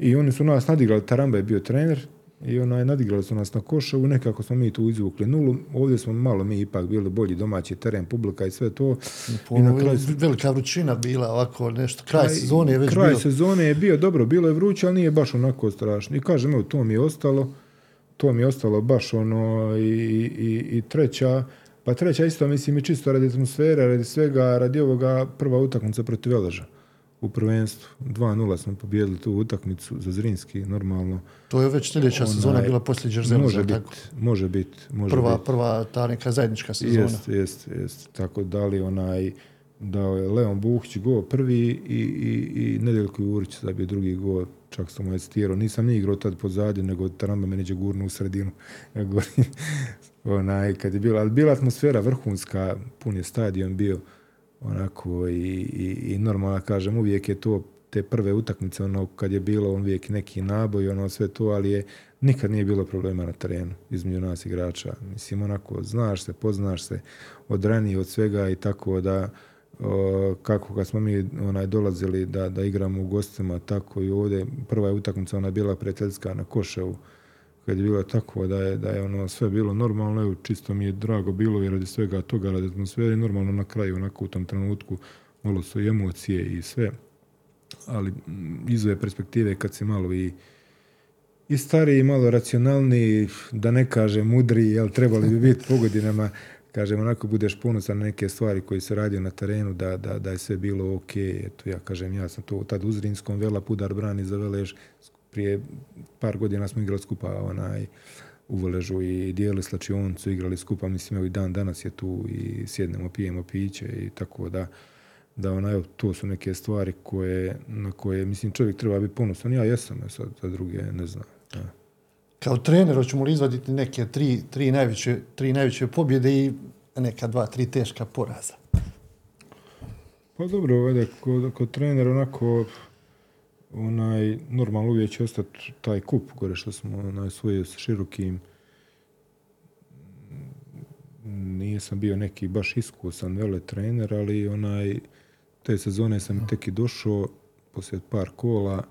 i oni su nas nadigrali. Taramba je bio trener, i onaj, nadigrali su nas na Košavu, nekako smo mi tu izvukli nulu, ovdje smo malo mi ipak bili bolji domaći teren, publika i sve to. I na kraju... Velika vrućina bila ovako nešto, kraj, sezone je već kraj sezone je bio, dobro, bilo je vruće, ali nije baš onako strašno. I kažem, evo, to mi je ostalo, to mi je ostalo baš ono i, i, i treća, pa treća isto mislim i čisto radi atmosfere, radi svega, radi ovoga prva utakmica protiv Veleža u prvenstvu. 2-0 smo pobijedili tu utakmicu za Zrinski, normalno. To je već sljedeća sezona bila poslije Džerzela, može biti, može biti. Može prva, bit. prva ta neka zajednička sezona. Jest, jest, jest. Tako da li onaj, dao je Leon Buhić go prvi i, i, i Nedjeljko Jurić zabio drugi go, čak sam mu citirao. Nisam ni igrao tad pozadnje, nego Taramba me neđe gurnu u sredinu. Ja govorim, onaj, kad je bila, ali bila atmosfera vrhunska, pun je stadion bio, onako i, i, i normalno kažem uvijek je to te prve utakmice ono kad je bilo on uvijek neki naboj ono sve to ali je nikad nije bilo problema na terenu između nas igrača. Mislim onako znaš se poznaš se od ranije od svega i tako da o, kako kad smo mi onaj dolazili da, da igramo u gostima tako i ovdje prva je utakmica ona bila prijateljska na Koševu kad je bilo tako da je, da je ono sve bilo normalno, evo čisto mi je drago bilo i radi svega toga, radi atmosfere, normalno na kraju, onako u tom trenutku, malo su i emocije i sve, ali iz ove perspektive kad si malo i i stariji, malo racionalniji, da ne kaže mudri, jel trebali bi biti po godinama, kažem, onako budeš ponosan na neke stvari koje se radio na terenu, da, da, da je sve bilo ok. Eto, ja kažem, ja sam to tad u Zrinskom, Vela Pudar brani za Veleš, prije par godina smo igrali skupa onaj, u Veležu i dijeli slačioncu, igrali skupa, mislim, evo i dan danas je tu i sjednemo, pijemo piće i tako da, da ona, evo, to su neke stvari koje, na koje, mislim, čovjek treba biti ponosan. Ja jesam, sad za druge ne znam. Da. Kao trener hoćemo li izvaditi neke tri, tri, najveće, tri najveće pobjede i neka dva, tri teška poraza? Pa dobro, ajde, kod, kod trener onako, onaj, normalno uvijek će ostati taj kup gore što smo onaj, svoje s širokim. Nije sam bio neki baš iskusan vele trener, ali onaj te sezone sam tek i došao poslije par kola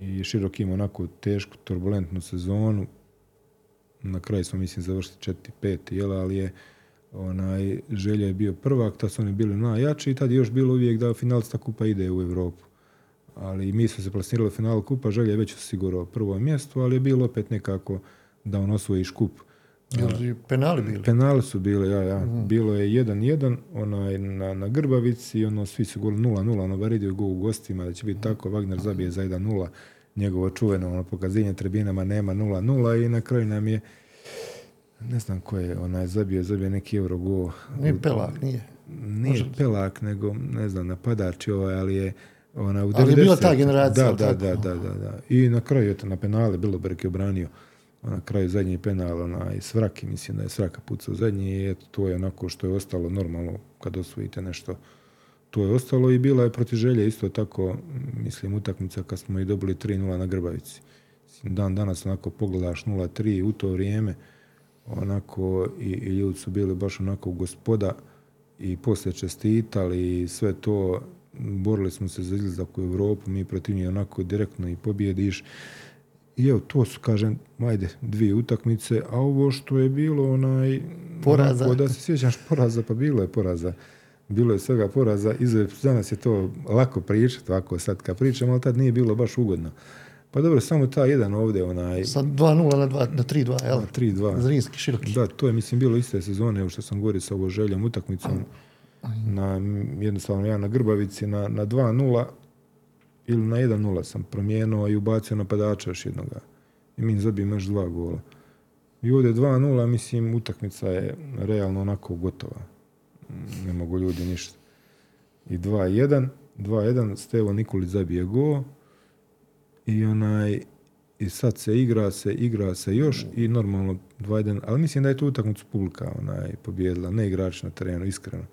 i širok ima onako tešku, turbulentnu sezonu. Na kraju smo, mislim, završili četiri, pet, jel, ali je onaj, želja je bio prvak, tad su oni bili najjači i tad je još bilo uvijek da finalista kupa ide u Evropu ali mi smo se plasirali u finalu kupa, želje je već osigurao prvo mjesto, ali je bilo opet nekako da on osvojiš kup. Jel penali bili? Penali su bili, ja, ja. Mm. Bilo je 1-1 onaj, na, na Grbavici, ono, svi su goli 0-0, ono, Varidio go u gostima, da će biti tako, Wagner zabije za 1-0, njegovo čuveno ono, pokazanje tribinama nema 0-0 i na kraju nam je ne znam ko je onaj zabio, zabio neki euro go. Nije Pelak, nije. Nije Možda. Pelak, nego, ne znam, napadač ovaj, ali je ona, u ali je bila ta generacija. Da, da, da, da, da, da. I na kraju, eto, na penale, Biloberg je obranio na kraju zadnji penal, ona, i Svraki, mislim da je Svraka pucao zadnji i eto, to je onako što je ostalo normalno kad osvojite nešto. To je ostalo i bila je proti želje isto tako, mislim, utakmica kad smo i dobili 3-0 na Grbavici. Dan danas onako pogledaš 0-3 u to vrijeme, onako i, i ljudi su bili baš onako gospoda i poslije čestitali i sve to borili smo se za izlazak u Evropu, mi protiv njih onako direktno i pobjediš. I evo, to su, kažem, ajde, dvije utakmice, a ovo što je bilo, onaj... Poraza. Onako, da se sjećaš poraza, pa bilo je poraza. Bilo je svega poraza. Izve, danas je to lako pričati, ovako sad kad pričam, ali tad nije bilo baš ugodno. Pa dobro, samo ta jedan ovdje, onaj... Sa 2-0 na, 2, na 3-2, jel? Na 3-2. Zrinski, široki. Da, to je, mislim, bilo iste sezone, evo što sam govorio sa ovo željom utakmicom na jednostavno ja na Grbavici na, na 2-0 ili na 1-0 sam promijenuo i ubacio napadača još jednoga. I mi zabijemo još dva gola. I ovdje 2-0, mislim, utakmica je realno onako gotova. Ne mogu ljudi ništa. I 2-1, 2-1, Stevo Nikolić zabije go i onaj i sad se igra se, igra se još i normalno 2-1, ali mislim da je tu utakmicu publika onaj pobjedila, ne igrač na terenu, iskreno.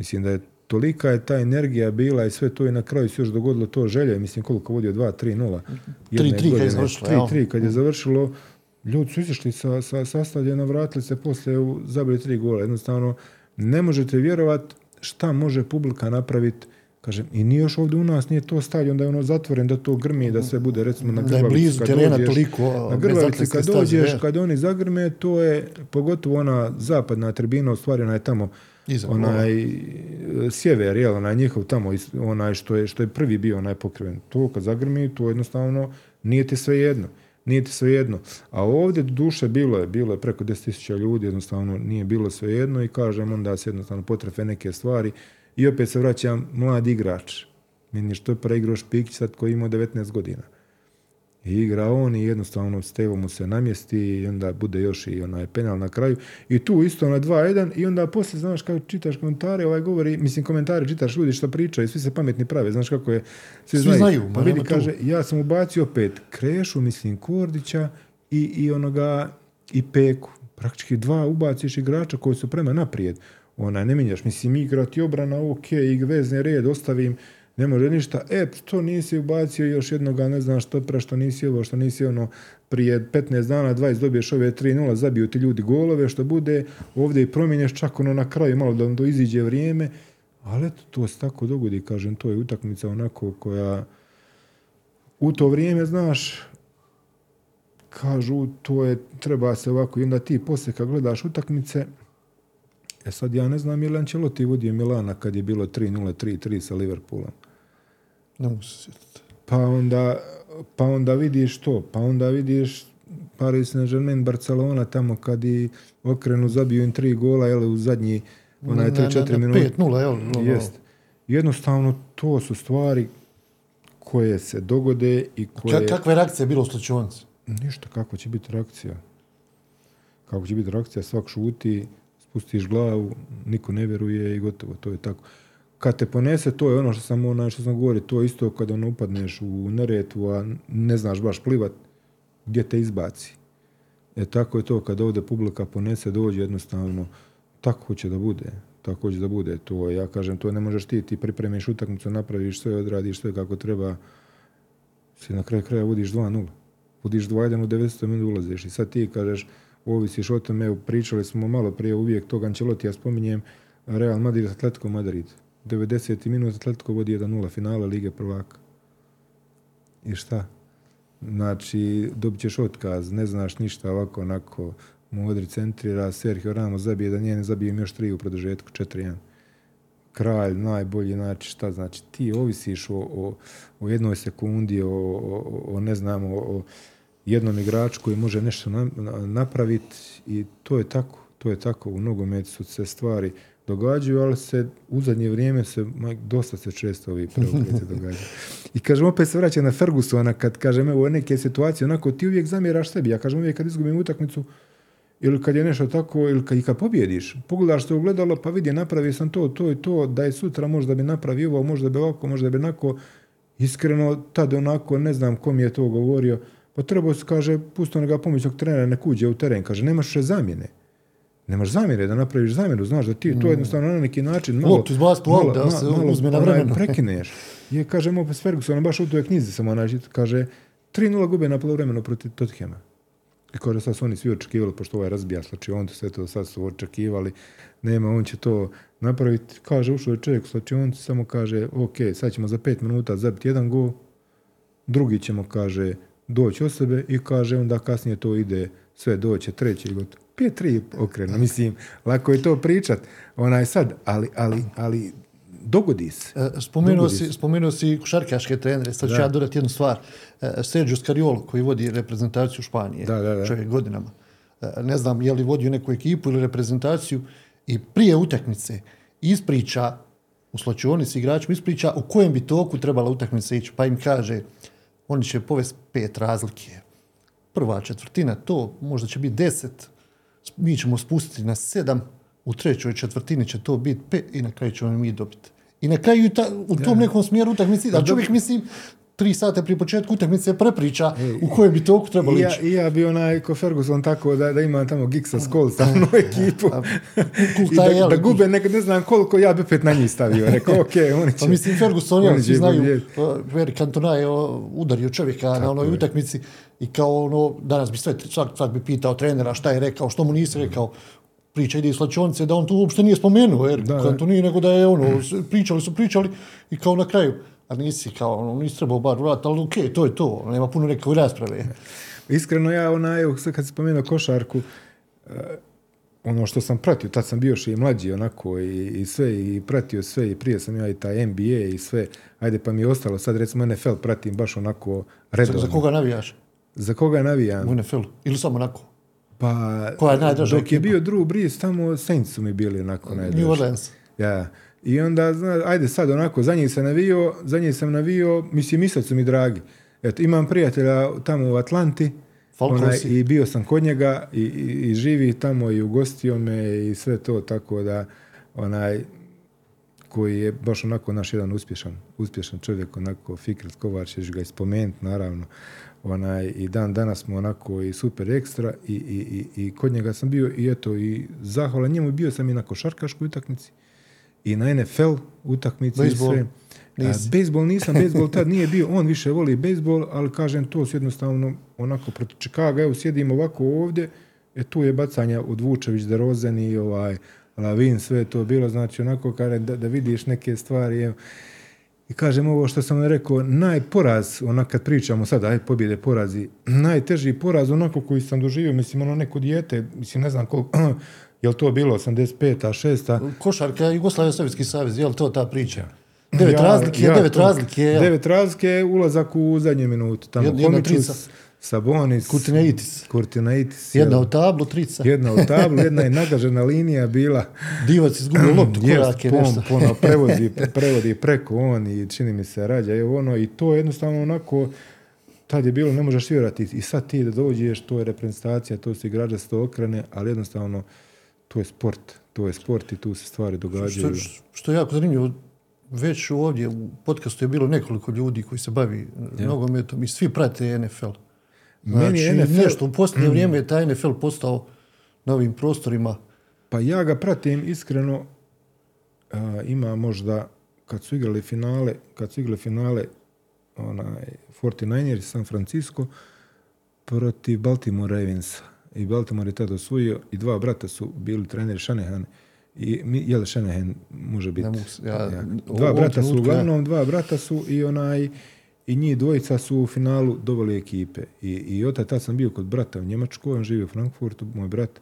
Mislim da je tolika je ta energija bila i sve to i na kraju se još dogodilo to želje, mislim koliko vodio 2-3-0. 3-3 kad je završilo. 3-3 kad je završilo, ljudi su izašli sa, sa sastavljena, vratili se poslije u zabili tri gola. Jednostavno, ne možete vjerovati šta može publika napraviti Kažem, i nije još ovdje u nas, nije to stadion da je ono zatvoren, da to grmi, da sve bude recimo na Grbavici. Da je blizu terena dođeš, toliko. Na Grbavici kad dođeš, kad oni zagrme, to je, pogotovo ona zapadna tribina, ostvarena je tamo Iza, onaj ovo. sjever, jel, onaj njihov tamo, onaj što je, što je prvi bio onaj pokriven. To kad zagrmi, to jednostavno nije ti sve jedno. Nije ti sve jedno. A ovdje duše bilo je, bilo je preko 10.000 ljudi, jednostavno nije bilo sve jedno i kažem onda se jednostavno potrefe neke stvari i opet se vraćam mlad igrač. Meni što je preigrao Špikić sad koji ima 19 godina. I igra on i jednostavno Stevo mu se namjesti i onda bude još i onaj penal na kraju. I tu isto na 2-1 i onda poslije, znaš, kako čitaš komentare, ovaj govori, mislim, komentare čitaš ljudi što pričaju, svi se pametni prave, znaš kako je, svi, svi znaju. znaju. Pa vidi, kaže, ja sam ubacio opet Krešu, mislim, Kordića i, i onoga, i Peku. Praktički dva ubaciš igrača koji su prema naprijed. Ona, ne minjaš, mislim, igrati obrana, ok, i vezni red, ostavim, ne može ništa, e, što nisi ubacio još jednoga, ne znam što pre, što nisi ovo, što nisi ono, prije 15 dana, 20 dobiješ ove 3-0, zabiju ti ljudi golove, što bude, ovdje i promjenješ čak ono na kraju, malo da to iziđe vrijeme, ali eto, to se tako dogodi, kažem, to je utakmica onako koja, u to vrijeme, znaš, kažu, to je, treba se ovako, i onda ti poslije kad gledaš utakmice, e sad ja ne znam je li vodio Milana kad je bilo 3-0, 3-3 sa Liverpoolom. Ne mogu se sjetiti. Pa onda, pa onda vidiš to, pa onda vidiš Paris Saint-Germain, Barcelona tamo kad i okrenu zabiju im tri gola, jel, u zadnji onaj 3-4 minuta. 5-0, jel? ono, Jest. Jednostavno, to su stvari koje se dogode i koje... Ka- kakva je reakcija bila u slučajnici? Ništa, kako će biti reakcija? Kako će biti reakcija? Svak šuti, spustiš glavu, niko ne vjeruje i gotovo, to je tako. Kad te ponese, to je ono što sam, ono, što sam govorio, to je isto kada ono upadneš u neretu, a ne znaš baš plivat, gdje te izbaci. E tako je to, kad ovdje publika ponese, dođe jednostavno, tako će da bude. Tako će da bude. To, ja kažem, to ne možeš ti, ti pripremiš utakmicu, napraviš sve, odradiš sve kako treba, si na kraju kraja vodiš 2-0. Vodiš 2-1 u 90. minutu ulaziš i sad ti kažeš, ovisiš o tome, pričali smo malo prije uvijek tog Ancelotti, ja spominjem Real Madrid, Atletico Madrid. 90. minut Atletico vodi 1-0 finale Lige prvaka. I šta? Znači, dobit ćeš otkaz, ne znaš ništa ovako, onako, Modri centrira, Sergio Ramos zabije da njene zabije još tri u produžetku, 4-1. Kralj, najbolji, znači šta znači, ti ovisiš o, o, o jednoj sekundi, o, o, ne znam, o, jednom igraču koji može nešto na, na- napraviti i to je tako, to je tako, u nogometu su se stvari događaju, ali se u zadnje vrijeme se, ma, dosta se često ovi preokreti događaju. I kažem, opet se vraća na Fergusona, kad kažem, evo neke situacije, onako ti uvijek zamjeraš sebi, ja kažem uvijek kad izgubim utakmicu, ili kad je nešto tako, ili kad, i kad pobjediš, pogledaš te ogledalo, pa vidi, napravio sam to, to i to, da je sutra možda bi napravio ovo, možda bi ovako, možda bi onako, iskreno, tad onako, ne znam kom je to govorio, pa trebao se, kaže, pusto ga pomoćnog trenera, nek uđe u teren, kaže, nemaš še zamjene. Nemaš zamjere da napraviš zamjenu, znaš da ti to jednostavno na neki način malo, Loptu aut, da se uzme na vremenu. prekineš. Je, kažem, opet s Fergusonom, baš u toj knjizi sam onaj, kaže, 3-0 gube na polovremenu protiv Tottenhama. I kaže, sad su oni svi očekivali, pošto ovaj razbija slačionicu, sve to sad su očekivali, nema, on će to napraviti. Kaže, ušao je čovjek u slačionicu, samo kaže, ok, sad ćemo za pet minuta zabiti jedan gol, drugi ćemo, kaže, doći od sebe i kaže, onda kasnije to ide, sve doće, treći i gotovo. 5-3 okrena, mislim, lako je to pričat, onaj sad, ali, ali, ali dogodi se. E, Spomenuo Dogodi si, se. spomenuo si košarkaške trenere, sad ću Da. ja dodati jednu stvar. E, Sergio Scariolo, koji vodi reprezentaciju Španije, Da, da, da. čovjek godinama. E, Ne znam je li vodio neku ekipu ili reprezentaciju i prije utakmice ispriča u slačionici igračima ispriča u kojem bi toku trebala utakmica ići, pa im kaže oni će povesti pet razlike. Prva četvrtina to, možda će biti deset, mi ćemo spustiti na sedam, u trećoj četvrtini će to biti pet i na kraju ćemo mi dobiti. I na kraju ta, u tom nekom smjeru utakmice, da čovjek mislim, tri sata prije početka utakmice prepriča u kojem bi toku trebalo ja, ići. I ja bi onaj ko Ferguson tako da, da ima tamo Giggsa Scholes tamo ekipu. I da, jel, da gube nek, ne znam koliko, ja bi opet na njih stavio. Rekao, ok, oni će... Pa mislim, Ferguson, ja, svi znaju, Eric Cantona je udario čovjeka na onoj utakmici i kao ono, danas bi sve, svak, svak bi pitao trenera šta je rekao, što mu nisi rekao, priča ide iz slačionice da on tu uopšte nije spomenuo Eric Da, da. Cantoni, nego da je ono, s- pričali su, pričali i kao na kraju, a nisi kao, ono, nisi trebao bar uraditi, ali okej, to je to, nema puno neke rasprave. Iskreno ja onaj, sad kad si spomenuo košarku, eh, ono što sam pratio, tad sam bio još i mlađi onako i, i sve i pratio sve i prije sam ja i taj NBA i sve, ajde pa mi je ostalo, sad recimo NFL pratim baš onako Za, redovno. za koga navijaš Za koga navijam? u NFL-u? Ili samo onako? Pa, Koja je najdraža dok je ekipa? bio Drew Brees, tamo Saints su mi bili onako najdraži. New Orleans. Ja. I onda, zna, ajde sad onako, za njih sam navio, za njih sam navio, mislim, sad su mi dragi. Eto, imam prijatelja tamo u Atlanti, Falconsi. i bio sam kod njega i, i, i živi tamo i ugostio me i sve to, tako da, onaj, koji je baš onako naš jedan uspješan, uspješan čovjek, onako Fikret Kovač, ćeš ga i spomenuti, naravno. Onaj, i dan danas smo onako i super ekstra i, i, i, i kod njega sam bio i eto i zahvalan njemu bio sam i na košarkaškoj utakmici i na NFL utakmici Bejsbol? i sve. Nisi? A, bejsbol nisam, bejsbol tad nije bio, on više voli bejsbol, ali kažem to su jednostavno onako protiv Čikaga, evo sjedim ovako ovdje, e tu je bacanja od Vučević, Derozen i ovaj Lavin, sve je to bilo, znači onako kada da, da vidiš neke stvari, evo, i kažem ovo što sam rekao, najporaz, onak kad pričamo sad, aj pobjede porazi, najteži poraz onako koji sam doživio, mislim ono neko dijete, mislim ne znam koliko, je to bilo 85-a, 6 Košarka, Jugoslavija, Sovjetski savez, je li to ta priča? Devet razlike, devet to- razlike, jel? Devet razlike, ulazak u zadnje minutu. Tamo Jedna-. Sabonis, Kurtinaitis. Kurtinaitis, Jedna jel? u tablu, trica. jedna u tablu, jedna je nagažena linija bila. Divac izgubio loptu, korake, pom, nešto. Puno prevodi, prevodi preko on i čini mi se rađa. Evo ono, I to je jednostavno onako, tad je bilo, ne možeš vjerati. I sad ti da dođeš, to je reprezentacija, to su igrače, se to okrene, ali jednostavno to je sport. To je sport i tu se stvari događaju. Što, što je jako zanimljivo, već ovdje u podcastu je bilo nekoliko ljudi koji se bavi nogometom i svi prate NFL. Znači, Meni je NFL nešto u posljednje vrijeme je taj NFL postao na ovim prostorima. Pa ja ga pratim iskreno, a, ima možda, kad su igrali finale, kad su igrali finale onaj 49ers San Francisco protiv Baltimore Ravensa. I Baltimore je tada osvojio i dva brata su bili treneri Shanahan i mi, jel Shanahan može biti. Ja- u Dva brata su ja. uglavnom, dva brata su i onaj i njih dvojica su u finalu doveli ekipe. I, i od tad sam bio kod brata u Njemačkoj, on živi u Frankfurtu, moj brat,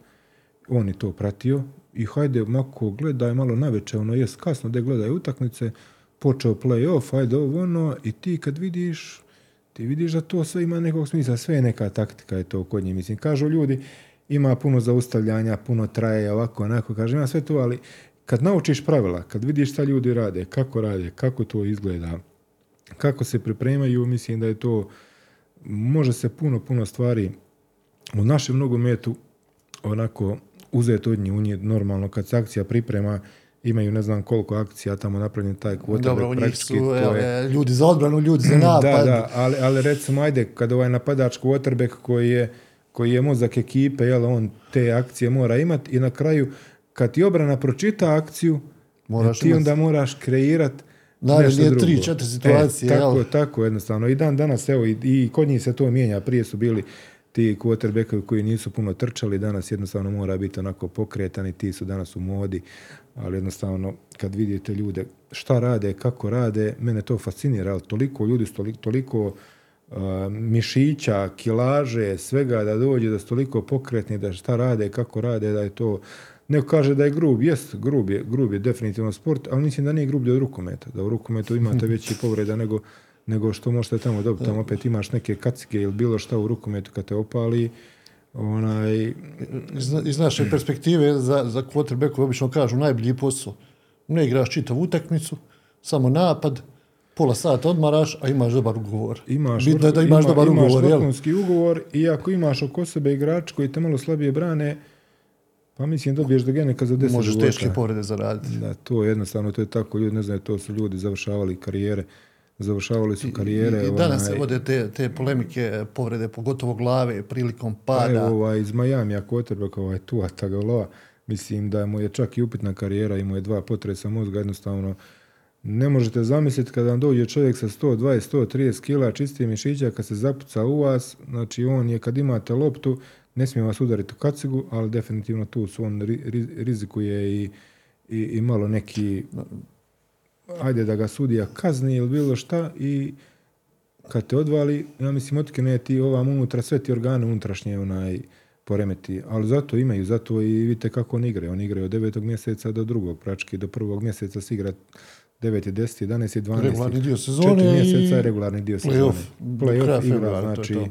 on je to pratio i hajde mako gledaj malo naveče, ono jes kasno da gledaj utakmice, počeo play-off, hajde ovo ono i ti kad vidiš, ti vidiš da to sve ima nekog smisla, sve je neka taktika je to kod njih. Mislim, kažu ljudi, ima puno zaustavljanja, puno traje, ovako, onako, kaže, ima sve to, ali kad naučiš pravila, kad vidiš šta ljudi rade, kako rade, kako to izgleda, kako se pripremaju, mislim da je to, može se puno, puno stvari u našem nogometu onako uzeti od njih, u njih normalno kad se akcija priprema, imaju ne znam koliko akcija tamo napravljen taj quarterback Dobro, u njih su je- ljudi za odbranu, ljudi za napad. da, da, ali, ali recimo, ajde, kad ovaj napadač quarterback koji je, koji je mozak ekipe, jel, on te akcije mora imati i na kraju, kad ti obrana pročita akciju, Moraš ti imat- onda moraš kreirat Naredne tri, četiri situacije, E, tako, jel? tako, jednostavno. I dan danas, evo, i, i kod njih se to mijenja. Prije su bili ti quarterbackovi koji nisu puno trčali, danas jednostavno mora biti onako pokretan i ti su danas u modi, ali jednostavno kad vidite ljude šta rade, kako rade, mene to fascinira, ali toliko ljudi, toliko, toliko a, mišića, kilaže, svega da dođe, da su toliko pokretni, da šta rade, kako rade, da je to Neko kaže da je grub, jest, grub je, grub je definitivno sport, ali mislim da nije grublje od rukometa, da u rukometu imate veći povreda nego, nego što možete tamo dobiti, tamo opet imaš neke kacige ili bilo šta u rukometu kad te opali, onaj, Iz, iz naše perspektive za, za quarterbacku obično kažu najbolji posao. Ne igraš čitavu utakmicu, samo napad, pola sata odmaraš, a imaš dobar ugovor. imaš, Bitno je da imaš ima- dobar imaš ugovor, ugovor i ako imaš oko sebe igrač koji te malo slabije brane, pa mislim dobiješ do geneka za 10 Možeš teške povrede zaraditi. Da, to je jednostavno, to je tako, ljudi ne znaju, to su ljudi završavali karijere, završavali su karijere. I, i danas se onaj, vode te, te polemike, povrede, pogotovo glave, prilikom Pa pada. evo ovaj, iz Majamija quarterback, ovaj Tua Tagovailoa, mislim da mu je čak i upitna karijera, imao je dva potresa mozga, jednostavno ne možete zamisliti kada vam dođe čovjek sa 120, 130 kila čistije mišića, kad se zapuca u vas, znači on je kad imate loptu, ne smije vas udariti u kacigu, ali definitivno tu su on ri- ri- rizikuje i, i, i malo neki ajde da ga sudija kazni ili bilo šta i kad te odvali, ja mislim, otkine ti ovam unutra, sve ti organe unutrašnje onaj, poremeti. Ali zato imaju, zato i vidite kako on igra. On igra od devetog mjeseca do drugog, prački do prvog mjeseca se igra 9, 10, 11, 12. Regularni dio sezone Četiri mjeseca je regularni dio sezone. play-off Play-off igra, februara, to znači, to.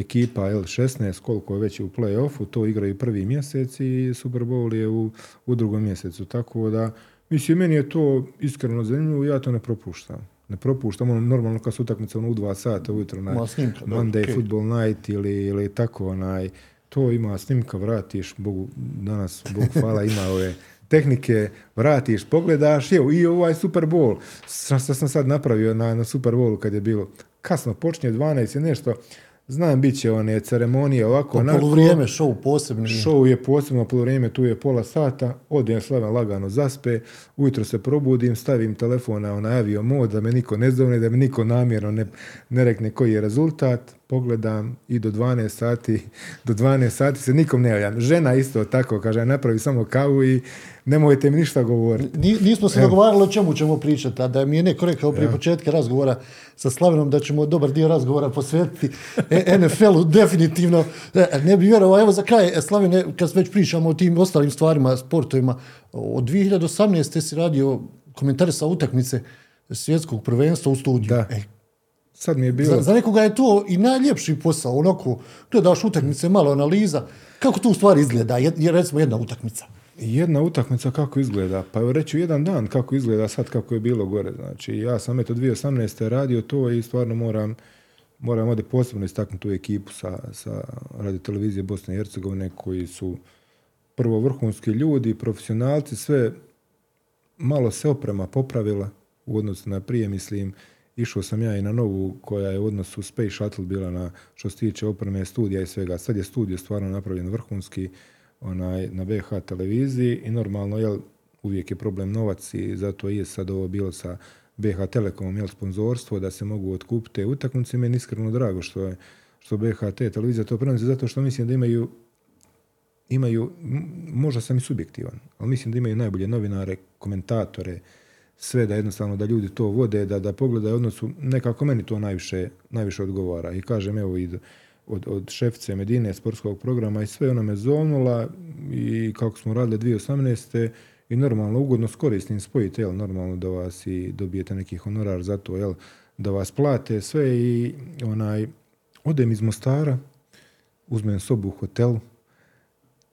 Ekipa L16, koliko je već u play-offu, to igraju prvi mjesec i Super Bowl je u, u drugom mjesecu. Tako da, mislim, meni je to iskreno zanimljivo, ja to ne propuštam. Ne propuštam, ono, normalno kad su utakmice ono, u dva sata ujutro, na Monday okej. Football Night ili, ili tako, onaj, to ima snimka, vratiš, Bogu, danas, Bog hvala, ima ove tehnike, vratiš, pogledaš, evo, i ovaj Super Bowl, šta šta sam sad napravio na, na Super Bowlu kad je bilo, kasno počinje 12 je nešto, Znam, bit će one ceremonije ovako, Po onako. poluvrijeme, show posebni. Show je posebno poluvrijeme, tu je pola sata, odem Slaven lagano zaspe, ujutro se probudim, stavim telefon na onaj avio mod, da me niko ne zovne, da me niko namjerno ne, ne rekne koji je rezultat, pogledam i do 12 sati, do 12 sati se nikom ne javljam. Žena isto tako, kaže, napravi samo kavu i nemojte mi ništa govoriti. Ni- Nismo se dogovarali o čemu ćemo pričati, a da mi je neko rekao prije početka razgovora sa Slavenom da ćemo dobar dio razgovora posvetiti e- NFL-u, definitivno. E, Ne bi vjerovao, evo za kraj, e, Slavene, kad već pričamo o tim ostalim stvarima, sportovima, od 2018. si radio komentare sa utakmice svjetskog prvenstva u studiju. Da. E, Sad mi je bilo... za, za nekoga je to i najljepši posao, onako, gledaš utakmice, malo analiza, kako to u stvari izgleda, je, je recimo jedna utakmica. Jedna utakmica kako izgleda, pa evo reći jedan dan kako izgleda sad kako je bilo gore. Znači ja sam eto 2018. radio to i stvarno moram, moram ovdje posebno istaknuti tu ekipu sa, sa radio televizije Bosne i Hercegovine koji su prvo vrhunski ljudi, profesionalci, sve malo se oprema popravila u odnosu na prije, mislim, išao sam ja i na novu koja je u odnosu Space Shuttle bila na što se tiče opreme studija i svega. Sad je studio stvarno napravljen vrhunski onaj, na BH televiziji i normalno jel, uvijek je problem novac i zato je sad ovo bilo sa BH Telekomom jel, sponzorstvo da se mogu otkupiti te utakmice. Meni je iskreno drago što je što BHT televizija to prenosi zato što mislim da imaju imaju, možda sam i subjektivan, ali mislim da imaju najbolje novinare, komentatore, sve da jednostavno da ljudi to vode, da, da pogledaju odnosu, nekako meni to najviše, najviše odgovara. I kažem, evo, i od, od šefice Medine, sportskog programa i sve ona me zovnula i kako smo radili 2018. i normalno ugodno s korisnim spojite, jel, normalno da vas i dobijete neki honorar za to, jel, da vas plate sve i onaj, odem iz Mostara, uzmem sobu u hotelu,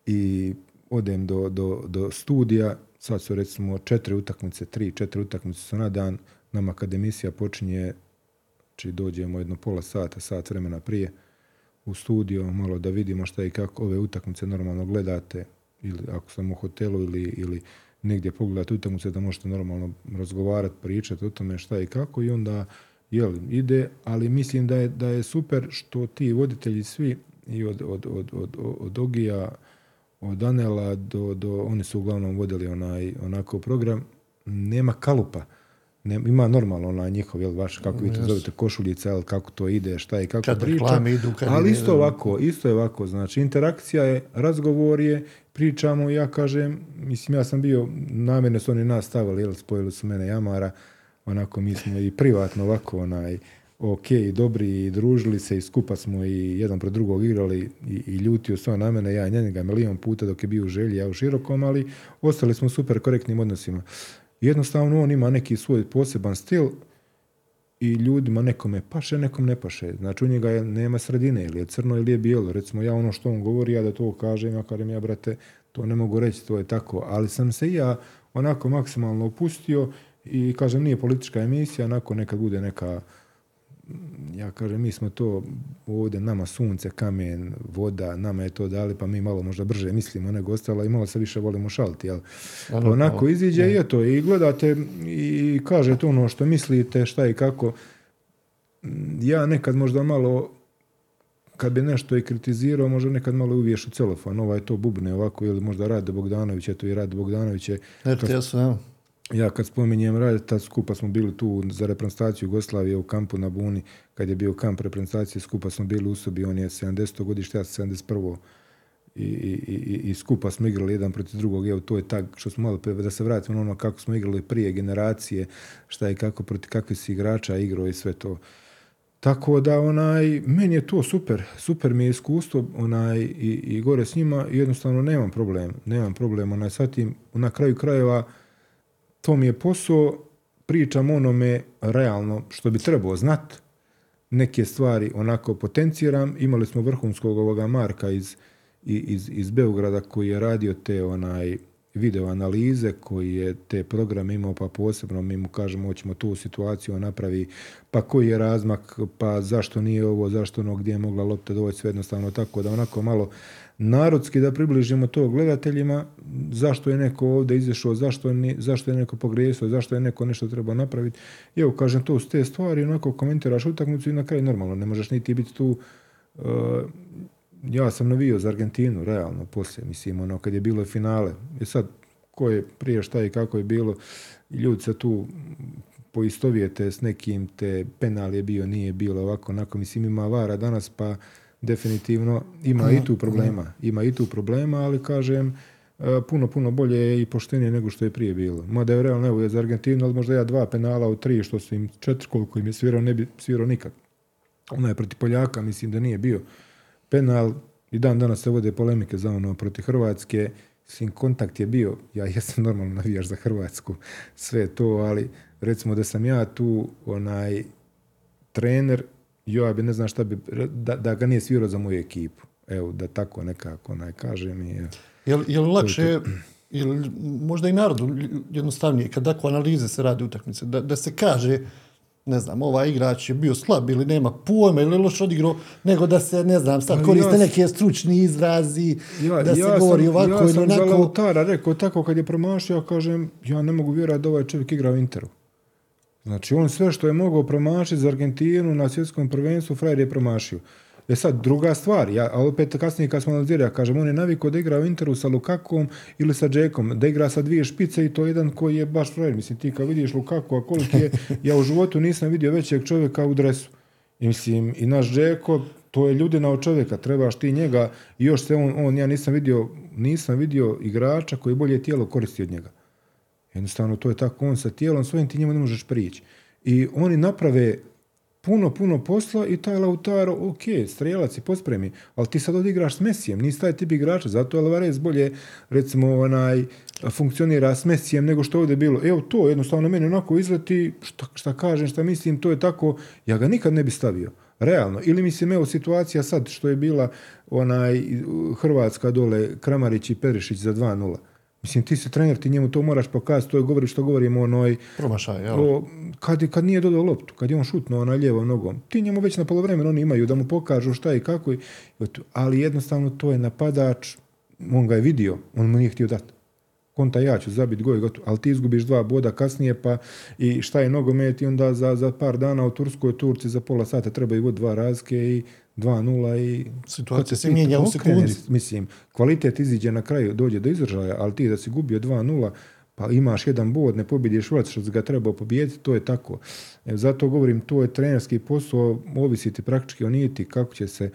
i odem do, do, do studija, sad su recimo četiri utakmice, tri, četiri utakmice su na dan, nam akademisija počinje, či dođemo jedno pola sata, sat vremena prije u studio, malo da vidimo šta i kako ove utakmice normalno gledate, ili ako sam u hotelu ili, ili negdje pogledate utakmice da možete normalno razgovarati, pričati o tome šta i kako i onda jel, ide, ali mislim da je, da je super što ti voditelji svi i od, od, od, od, od Ogija, od Anela do, do, oni su uglavnom vodili onaj, onako program, nema kalupa. Ne, ima normalno onaj njihov, jel, vaš, kako vi to zovete, košuljica, jel, kako to ide, šta i kako Kad priča. idu, kad ali isto ovako, isto je ovako, znači interakcija je, razgovor je, pričamo, ja kažem, mislim, ja sam bio, namjerno su oni nas stavili, jel, spojili su mene Jamara, onako mi smo i privatno ovako, onaj, ok, dobri i družili se i skupa smo i jedan pred drugog igrali i, i ljutio se on na mene, ja na njega milion puta dok je bio u želji, ja u širokom, ali ostali smo super korektnim odnosima. Jednostavno on ima neki svoj poseban stil i ljudima nekome paše, nekom ne paše. Znači u njega je, nema sredine, ili je crno ili je bijelo. Recimo ja ono što on govori, ja da to kažem, ja kažem ja brate, to ne mogu reći, to je tako. Ali sam se i ja onako maksimalno opustio i kažem nije politička emisija, onako nekad bude neka ja kažem, mi smo to ovdje, nama sunce, kamen, voda, nama je to dali, pa mi malo možda brže mislimo nego ostalo i malo se više volimo šaliti, jel? Pa Ono, onako o, iziđe i eto, i gledate i kažete ono što mislite, šta i kako. Ja nekad možda malo, kad bi nešto i kritizirao, možda nekad malo uviješ u celofan, ovaj to bubne ovako, ili možda Rade Bogdanović, eto i Rade Bogdanović je RTS, evo. Ja kad spominjem rad, tad skupa smo bili tu za reprezentaciju Jugoslavije u kampu na Buni, kad je bio kamp reprezentacije, skupa smo bili u sobi, on je 70. godište, ja sam 71. I, i, i, i skupa smo igrali jedan protiv drugog, evo to je tak što smo malo, da se vratimo na ono kako smo igrali prije generacije, šta i kako, protiv kakvih si igrača igrao i sve to. Tako da onaj, meni je to super, super mi je iskustvo onaj, i, i gore s njima. Jednostavno nemam problem, nemam problem, onaj, sad tim, na kraju krajeva, to mi je posao, pričam onome realno što bi trebao znat, neke stvari onako potenciram. Imali smo vrhunskog ovoga Marka iz, iz, iz Beograda koji je radio te onaj video analize, koji je te programe imao pa posebno mi mu kažemo hoćemo tu situaciju napravi, pa koji je razmak, pa zašto nije ovo, zašto ono, gdje je mogla lopta doći, sve jednostavno tako da onako malo narodski da približimo to gledateljima, zašto je neko ovdje izašao, zašto, ni, zašto je neko pogriješio, zašto je neko nešto trebao napraviti. I evo, kažem, to su te stvari, onako komentiraš utakmicu i na kraju normalno, ne možeš niti biti tu ja sam navio za Argentinu, realno, poslije, mislim, ono, kad je bilo finale. I sad, ko je prije šta i kako je bilo, ljudi se tu poistovijete s nekim, te penal je bio, nije bilo, ovako, onako, mislim, ima vara danas, pa definitivno ima i tu problema. Ima i tu problema, ali kažem, e, puno, puno bolje i poštenije nego što je prije bilo. Mada je realno, evo je za Argentinu, ali možda ja dva penala u tri, što su im četiri, koliko im je svirao, ne bi svirao nikad. Ona je protiv Poljaka, mislim da nije bio penal. I dan danas se vode polemike za ono protiv Hrvatske. Mislim, kontakt je bio, ja jesam normalno navijaš za Hrvatsku, sve to, ali recimo da sam ja tu onaj trener, ja bi ne znam šta bi, da, da ga nije svirao za moju ekipu. Evo, da tako nekako onaj kažem. I, jel, jel lakše, jel, možda i narodu jednostavnije, kad tako analize se radi utakmice, da, da se kaže ne znam, ovaj igrač je bio slab ili nema pojma ili loš odigrao, nego da se, ne znam, sad koriste ja, neke stručni izrazi, ja, da se ja govori sam, ovako ja ili onako. Ja sam za Lautara rekao tako kad je promašio, kažem, ja ne mogu vjerati da ovaj čovjek igra u Interu. Znači, on sve što je mogao promašiti za Argentinu na svjetskom prvenstvu, frajer je promašio. E sad, druga stvar, ja, a opet kasnije kad smo analizirali, ja kažem, on je navikao da igra u Interu sa Lukakom ili sa Džekom, da igra sa dvije špice i to jedan koji je baš frajer. Mislim, ti kad vidiš Lukaku, a koliki je, ja u životu nisam vidio većeg čovjeka u dresu. I mislim, i naš Džeko, to je ljudina od čovjeka, trebaš ti njega i još se on, on, ja nisam vidio, nisam vidio igrača koji bolje tijelo koristi od njega. Jednostavno, to je tako, on sa tijelom svojim ti njemu ne možeš prići. I oni naprave puno, puno posla i taj Lautaro, ok, strelac i pospremi, ali ti sad odigraš s Mesijem, nisi taj tip igrača, zato je Alvarez bolje, recimo, onaj, funkcionira s Mesijem nego što je ovdje bilo. Evo to, jednostavno, meni onako izleti, šta, šta kažem, šta mislim, to je tako, ja ga nikad ne bi stavio. Realno. Ili mislim, evo situacija sad što je bila onaj Hrvatska dole, Kramarić i Perišić za 2-0. Mislim, ti si trener, ti njemu to moraš pokazati, to je govori što govorimo onoj... Promašaj, jel? O, kad, kad nije dodao loptu, kad je on šutnuo na lijevom nogom, ti njemu već na polovremenu oni imaju da mu pokažu šta i kako. I, ali jednostavno to je napadač, on ga je vidio, on mu nije htio dati. Konta ja ću zabiti goj, gotovo. ali ti izgubiš dva boda kasnije pa i šta je nogomet i onda za, za par dana u Turskoj Turci za pola sata trebaju vod dva razke i 2-0 i... Situacija se mijenja u sekundi. Mislim, kvalitet iziđe na kraju, dođe do izražaja, ali ti da si gubio 2-0, pa imaš jedan bod, ne pobjediš ulac što ga trebao pobijediti, to je tako. E, zato govorim, to je trenerski posao, ovisiti praktički o niti, kako će se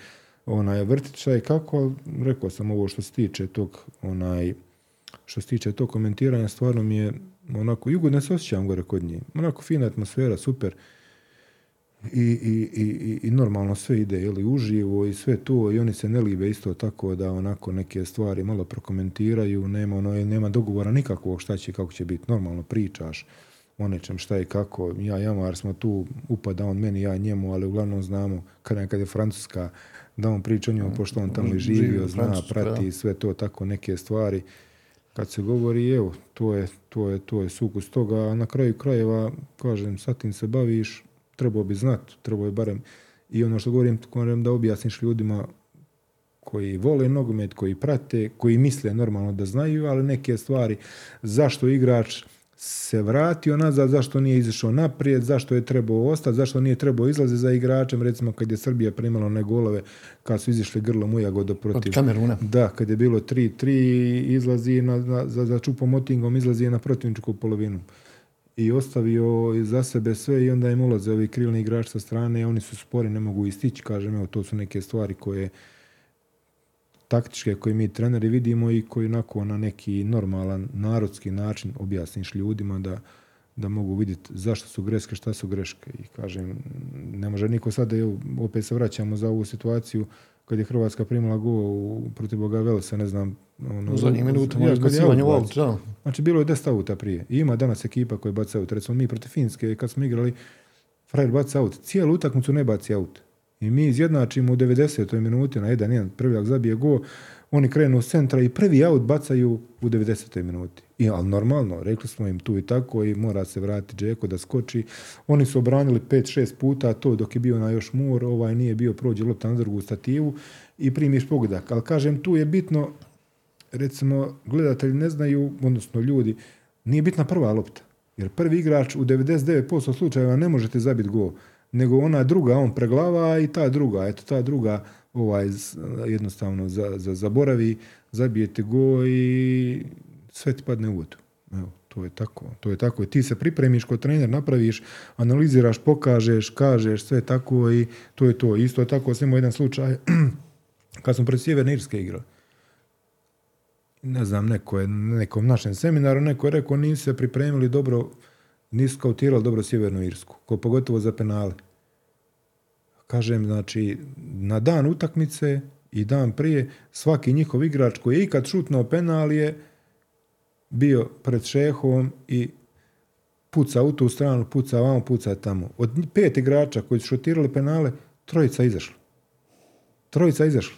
onaj vrtiti i kako, rekao sam ovo što se tiče tog onaj, što se tiče tog komentiranja, stvarno mi je onako, jugodno se osjećam gore kod njih. Onako fina atmosfera, super i, i, i, i normalno sve ide ili uživo i sve to i oni se ne libe isto tako da onako neke stvari malo prokomentiraju, nema, ono, nema dogovora nikakvog šta će kako će biti, normalno pričaš o nečem šta i kako, ja Jamar smo tu, upada on meni, ja njemu, ali uglavnom znamo kad, kad je Francuska, da on priča o njemu, pošto on tamo živio, zna, prati sve to, tako neke stvari. Kad se govori, evo, to je, to je, to je sukus toga, a na kraju krajeva, kažem, sa tim se baviš, trebao bi znat, trebao bi barem i ono što govorim, govorim da objasniš ljudima koji vole nogomet, koji prate, koji misle normalno da znaju, ali neke stvari, zašto igrač se vratio nazad, zašto nije izašao naprijed, zašto je trebao ostati, zašto nije trebao izlazi za igračem, recimo kad je Srbija primala one golove, kad su izišli grlom u Jagodo protiv... Od Kameruna. Da, kad je bilo 3-3, izlazi na, na, za, za čupom motingom, izlazi na protivničku polovinu i ostavio za sebe sve i onda im ulaze ovi krilni igrači sa strane, oni su spori, ne mogu istići, kažem, evo, to su neke stvari koje taktičke koje mi treneri vidimo i koji onako na neki normalan narodski način objasniš ljudima da, da mogu vidjeti zašto su greške, šta su greške. I kažem, ne može niko sada, opet se vraćamo za ovu situaciju, kad je Hrvatska primala go protiv Boga Velsa, ne znam... Ono, u zadnjih minuta, kad u aut, da. Znači, bilo je 10 auta prije. I ima danas ekipa koja baca aut. Recimo, mi protiv Finske, kad smo igrali, frajer baca aut. Cijelu utakmicu ne baci aut. I mi izjednačimo u 90. minuti na jedan, jedan prvijak zabije go, oni krenu s centra i prvi aut bacaju u 90. minuti. I, ali normalno, rekli smo im tu i tako i mora se vratiti Džeko da skoči. Oni su obranili 5-6 puta to dok je bio na još mur, ovaj nije bio prođe lopta na drugu stativu i primiš pogodak. Ali kažem, tu je bitno, recimo, gledatelji ne znaju, odnosno ljudi, nije bitna prva lopta. Jer prvi igrač u 99% slučajeva ne možete zabiti gol nego ona druga on preglava i ta druga, eto ta druga ovaj, jednostavno za, za, zaboravi, zabijete go i sve ti padne u vodu. Evo, to je tako. To je tako. Ti se pripremiš kod trener, napraviš, analiziraš, pokažeš, kažeš, sve tako i to je to. Isto tako sam imao jedan slučaj kad smo pred Sjeverne Irske igrali ne znam, neko je, nekom našem seminaru, neko je rekao nisu se pripremili dobro, nisu skautirali dobro Sjevernu Irsku, ko pogotovo za penale. Kažem, znači, na dan utakmice i dan prije, svaki njihov igrač koji je ikad šutnuo penal je bio pred šehom i puca u tu stranu, puca vamo, puca tamo. Od pet igrača koji su šutirali penale, trojica izašla. Trojica izašla.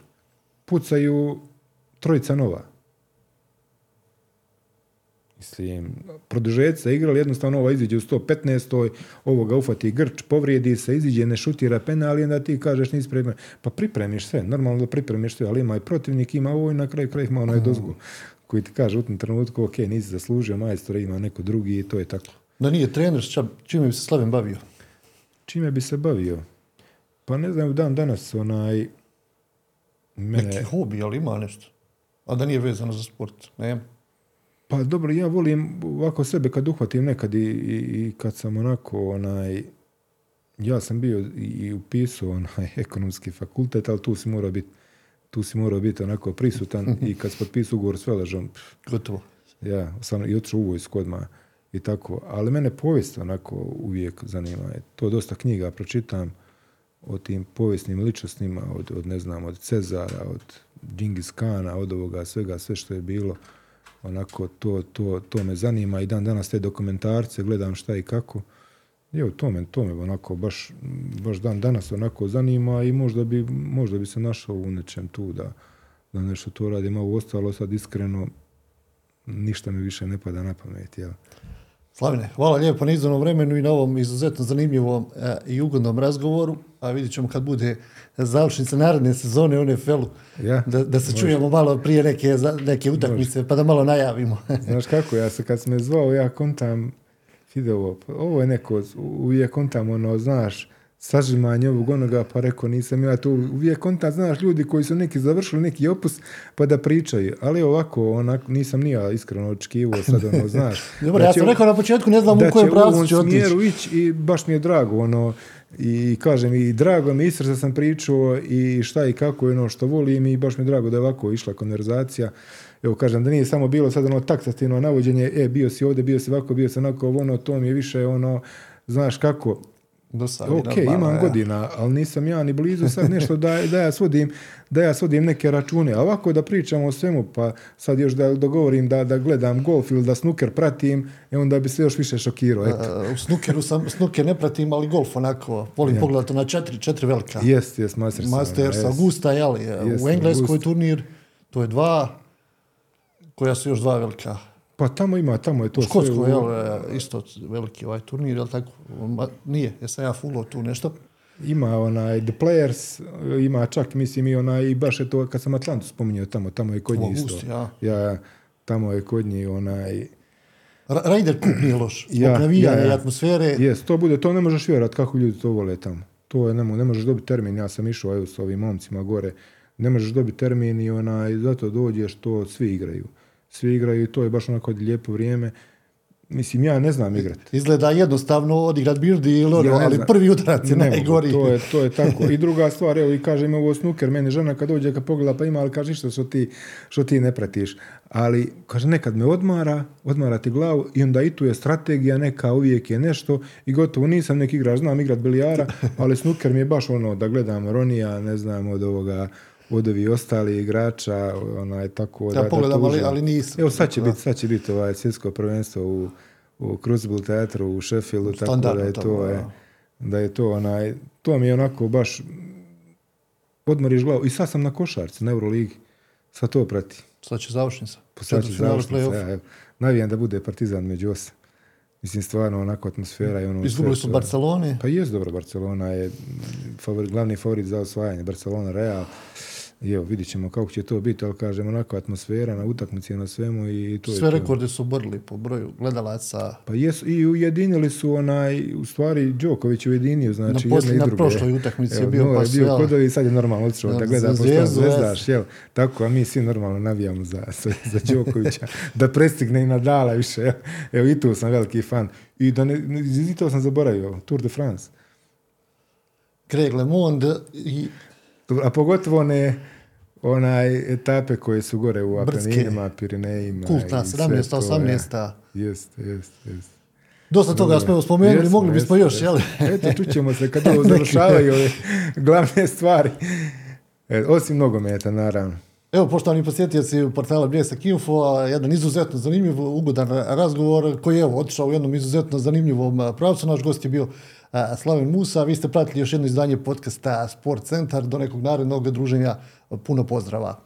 Pucaju trojica nova. Mislim, produžeci se igrali, jednostavno ova iziđe u 115. ovoga ufati grč, povrijedi se, iziđe, ne šutira penal i onda ti kažeš nisi pripremio. Pa pripremiš sve, normalno da pripremiš sve, ali ima i protivnik, ima ovo i na kraju kraju ima onaj dozgu koji ti kaže u tom trenutku, ok, nisi zaslužio majstora, ima neko drugi i to je tako. Da nije trener, ča- čime bi se Slaven bavio? Čime bi se bavio? Pa ne znam, dan danas onaj... Mene, Neki hobi, ali ima nešto. A da nije vezano za sport. Nema. Pa dobro, ja volim ovako sebe kad uhvatim nekad i, i, i kad sam onako onaj, ja sam bio i, upisao onaj ekonomski fakultet, ali tu si morao biti tu si morao biti onako prisutan i kad si potpisao ugovor s Veležom, Gotovo. ja sam i otišao u vojsku odmah i tako. Ali mene povijest onako uvijek zanima. E, To dosta knjiga pročitam o tim povijesnim ličnostima, od, od ne znam, od Cezara, od Džingis Kana, od ovoga svega, sve što je bilo. Onako, to, to, to me zanima i dan danas te dokumentarce, gledam šta i kako. Evo, to me, to me onako baš, baš dan danas onako zanima i možda bi, možda bi se našao u nečem tu da, da nešto to radim. A ostalo sad iskreno, ništa mi više ne pada na pamet. Jel? Slavine, hvala lijepo na izdavnom vremenu i na ovom izuzetno zanimljivom e, i ugodnom razgovoru. A vidjet ćemo kad bude završnica naredne sezone u NFL-u. Ja, Da, da se može. čujemo malo prije neke, neke utakmice, pa da malo najavimo. Znaš kako, ja se kad si me zvao, ja kontam video, pa ovo je neko, uvijek kontam ono, znaš, sažimanje ovog onoga, pa rekao nisam ja tu, uvijek kontam, znaš, ljudi koji su neki završili neki opus, pa da pričaju, ali ovako, onak, nisam ni ja iskreno očekivao sad, ono, znaš. Dobro, da ja će- sam rekao na početku, ne znam da u kojem će u pravcu ovom će otići. smjeru ići i baš mi je drago, ono, i kažem, i drago mi je, iz srca sam pričao i šta i kako je ono što volim i baš mi je drago da je ovako išla konverzacija. Evo kažem, da nije samo bilo sad ono taksativno navođenje, e, bio si ovdje, bio si ovako, bio si onako, ono, to mi je više ono, znaš kako, Dosadno, ok, imam ja. godina, ali nisam ja ni blizu sad nešto da, da, ja svodim, da ja svodim neke račune. A ovako da pričamo o svemu, pa sad još da dogovorim da, da gledam golf ili da snuker pratim, e onda bi se još više šokirao. Eto. E, U snukeru sam, snuker ne pratim, ali golf onako, volim pogledati na četiri, četiri velika. Jest, jest, Masters. Masters, jest. Augusta, jeli, Jest, u Engleskoj Augusta. turnir, to je dva, koja su još dva velika. Pa tamo ima, tamo je to U Škotskoj, sve. jel, e, isto veliki ovaj turnir, jel tako? Ma, nije, jesam ja fullo tu nešto. Ima onaj The Players, ima čak, mislim, i onaj, i baš je to, kad sam Atlantu spominjao tamo, tamo je kod njih isto. Augusti, ja. Ja, tamo je kod njih onaj, Ra- Raider Cup nije loš, Ja, ja, ja. atmosfere. Jes, to bude, to ne možeš vjerovat kako ljudi to vole tamo. To je, ne, ne možeš dobiti termin, ja sam išao evo, s ovim momcima gore, ne možeš dobiti termin i onaj, zato dođeš, to svi igraju. Svi igraju i to je baš onako lijepo vrijeme. Mislim, ja ne znam igrati. Izgleda jednostavno odigrat birdi ili ono, Ja ali znam. prvi udarac je Ne mogu, najgori. To je, to je tako. I druga stvar, evo i kažem ovo snuker, meni žena kad dođe kad pogleda pa ima, ali kaže što, što, ti, što ti ne pratiš. Ali, kaže, nekad me odmara, odmara ti glavu i onda i tu je strategija neka, uvijek je nešto i gotovo nisam neki igrač, znam igrat bilijara, ali snuker mi je baš ono da gledam Ronija, ne znam, od ovoga od ovih ostali igrača, onaj tako Ja da, pogledam, da ali, ali nisam. Evo sad će biti, sad će biti ovaj svjetsko prvenstvo u, u Crucible teatru u Sheffieldu, tako da je to, je, da. da je to onaj, to mi je onako baš odmoriš glavu. I sad sam na košarci, na Euroligi. Sad to prati. Sad će završnica. Pa sad će završnica. Ja, evo, navijam da bude Partizan među osam. Mislim, stvarno onako atmosfera i ono... Izgubili su Barcelone. Pa jest dobro, Barcelona je favorit, glavni favorit za osvajanje. Barcelona, Real. I evo, vidit ćemo kako će to biti, ali kažem, onako atmosfera na utakmici na svemu i to Sve je to. rekorde su borili po broju gledalaca Pa jesu, i ujedinili su onaj, u stvari Đoković ujedinio, znači na, jedne i na druge. prošloj utakmici je Evo, bio Nora pa bio jel, kod ovih, sad je normalno otišao da gleda, Zvijezdu, zvezdaš, jel? Tako, a mi svi normalno navijamo za, za, Đokovića, da prestigne i Nadala više, jel? Evo, i tu sam veliki fan. I da ne, ne- i to sam zaboravio, Tour de France. Craig LeMond i A pogotovo one onaj etape koje su gore u. Apeninima, Pirinejima. kultna i sve 17. to, 18. Jest, jest, jest. Dosta toga smo spomenuli, Jesmo, mogli bismo jesmo, još, jel? Eto, čućemo se kad ovo završavaju ove glavne stvari. E, osim nogometa, naravno. Evo, poštovani posjetioci portala Bljesak Info, jedan izuzetno zanimljiv, ugodan razgovor koji je evo, otišao u jednom izuzetno zanimljivom pravcu. Naš gost je bio Slaven Musa. Vi ste pratili još jedno izdanje podcasta Sport Centar. Do nekog narednog druženja. Puno pozdrava.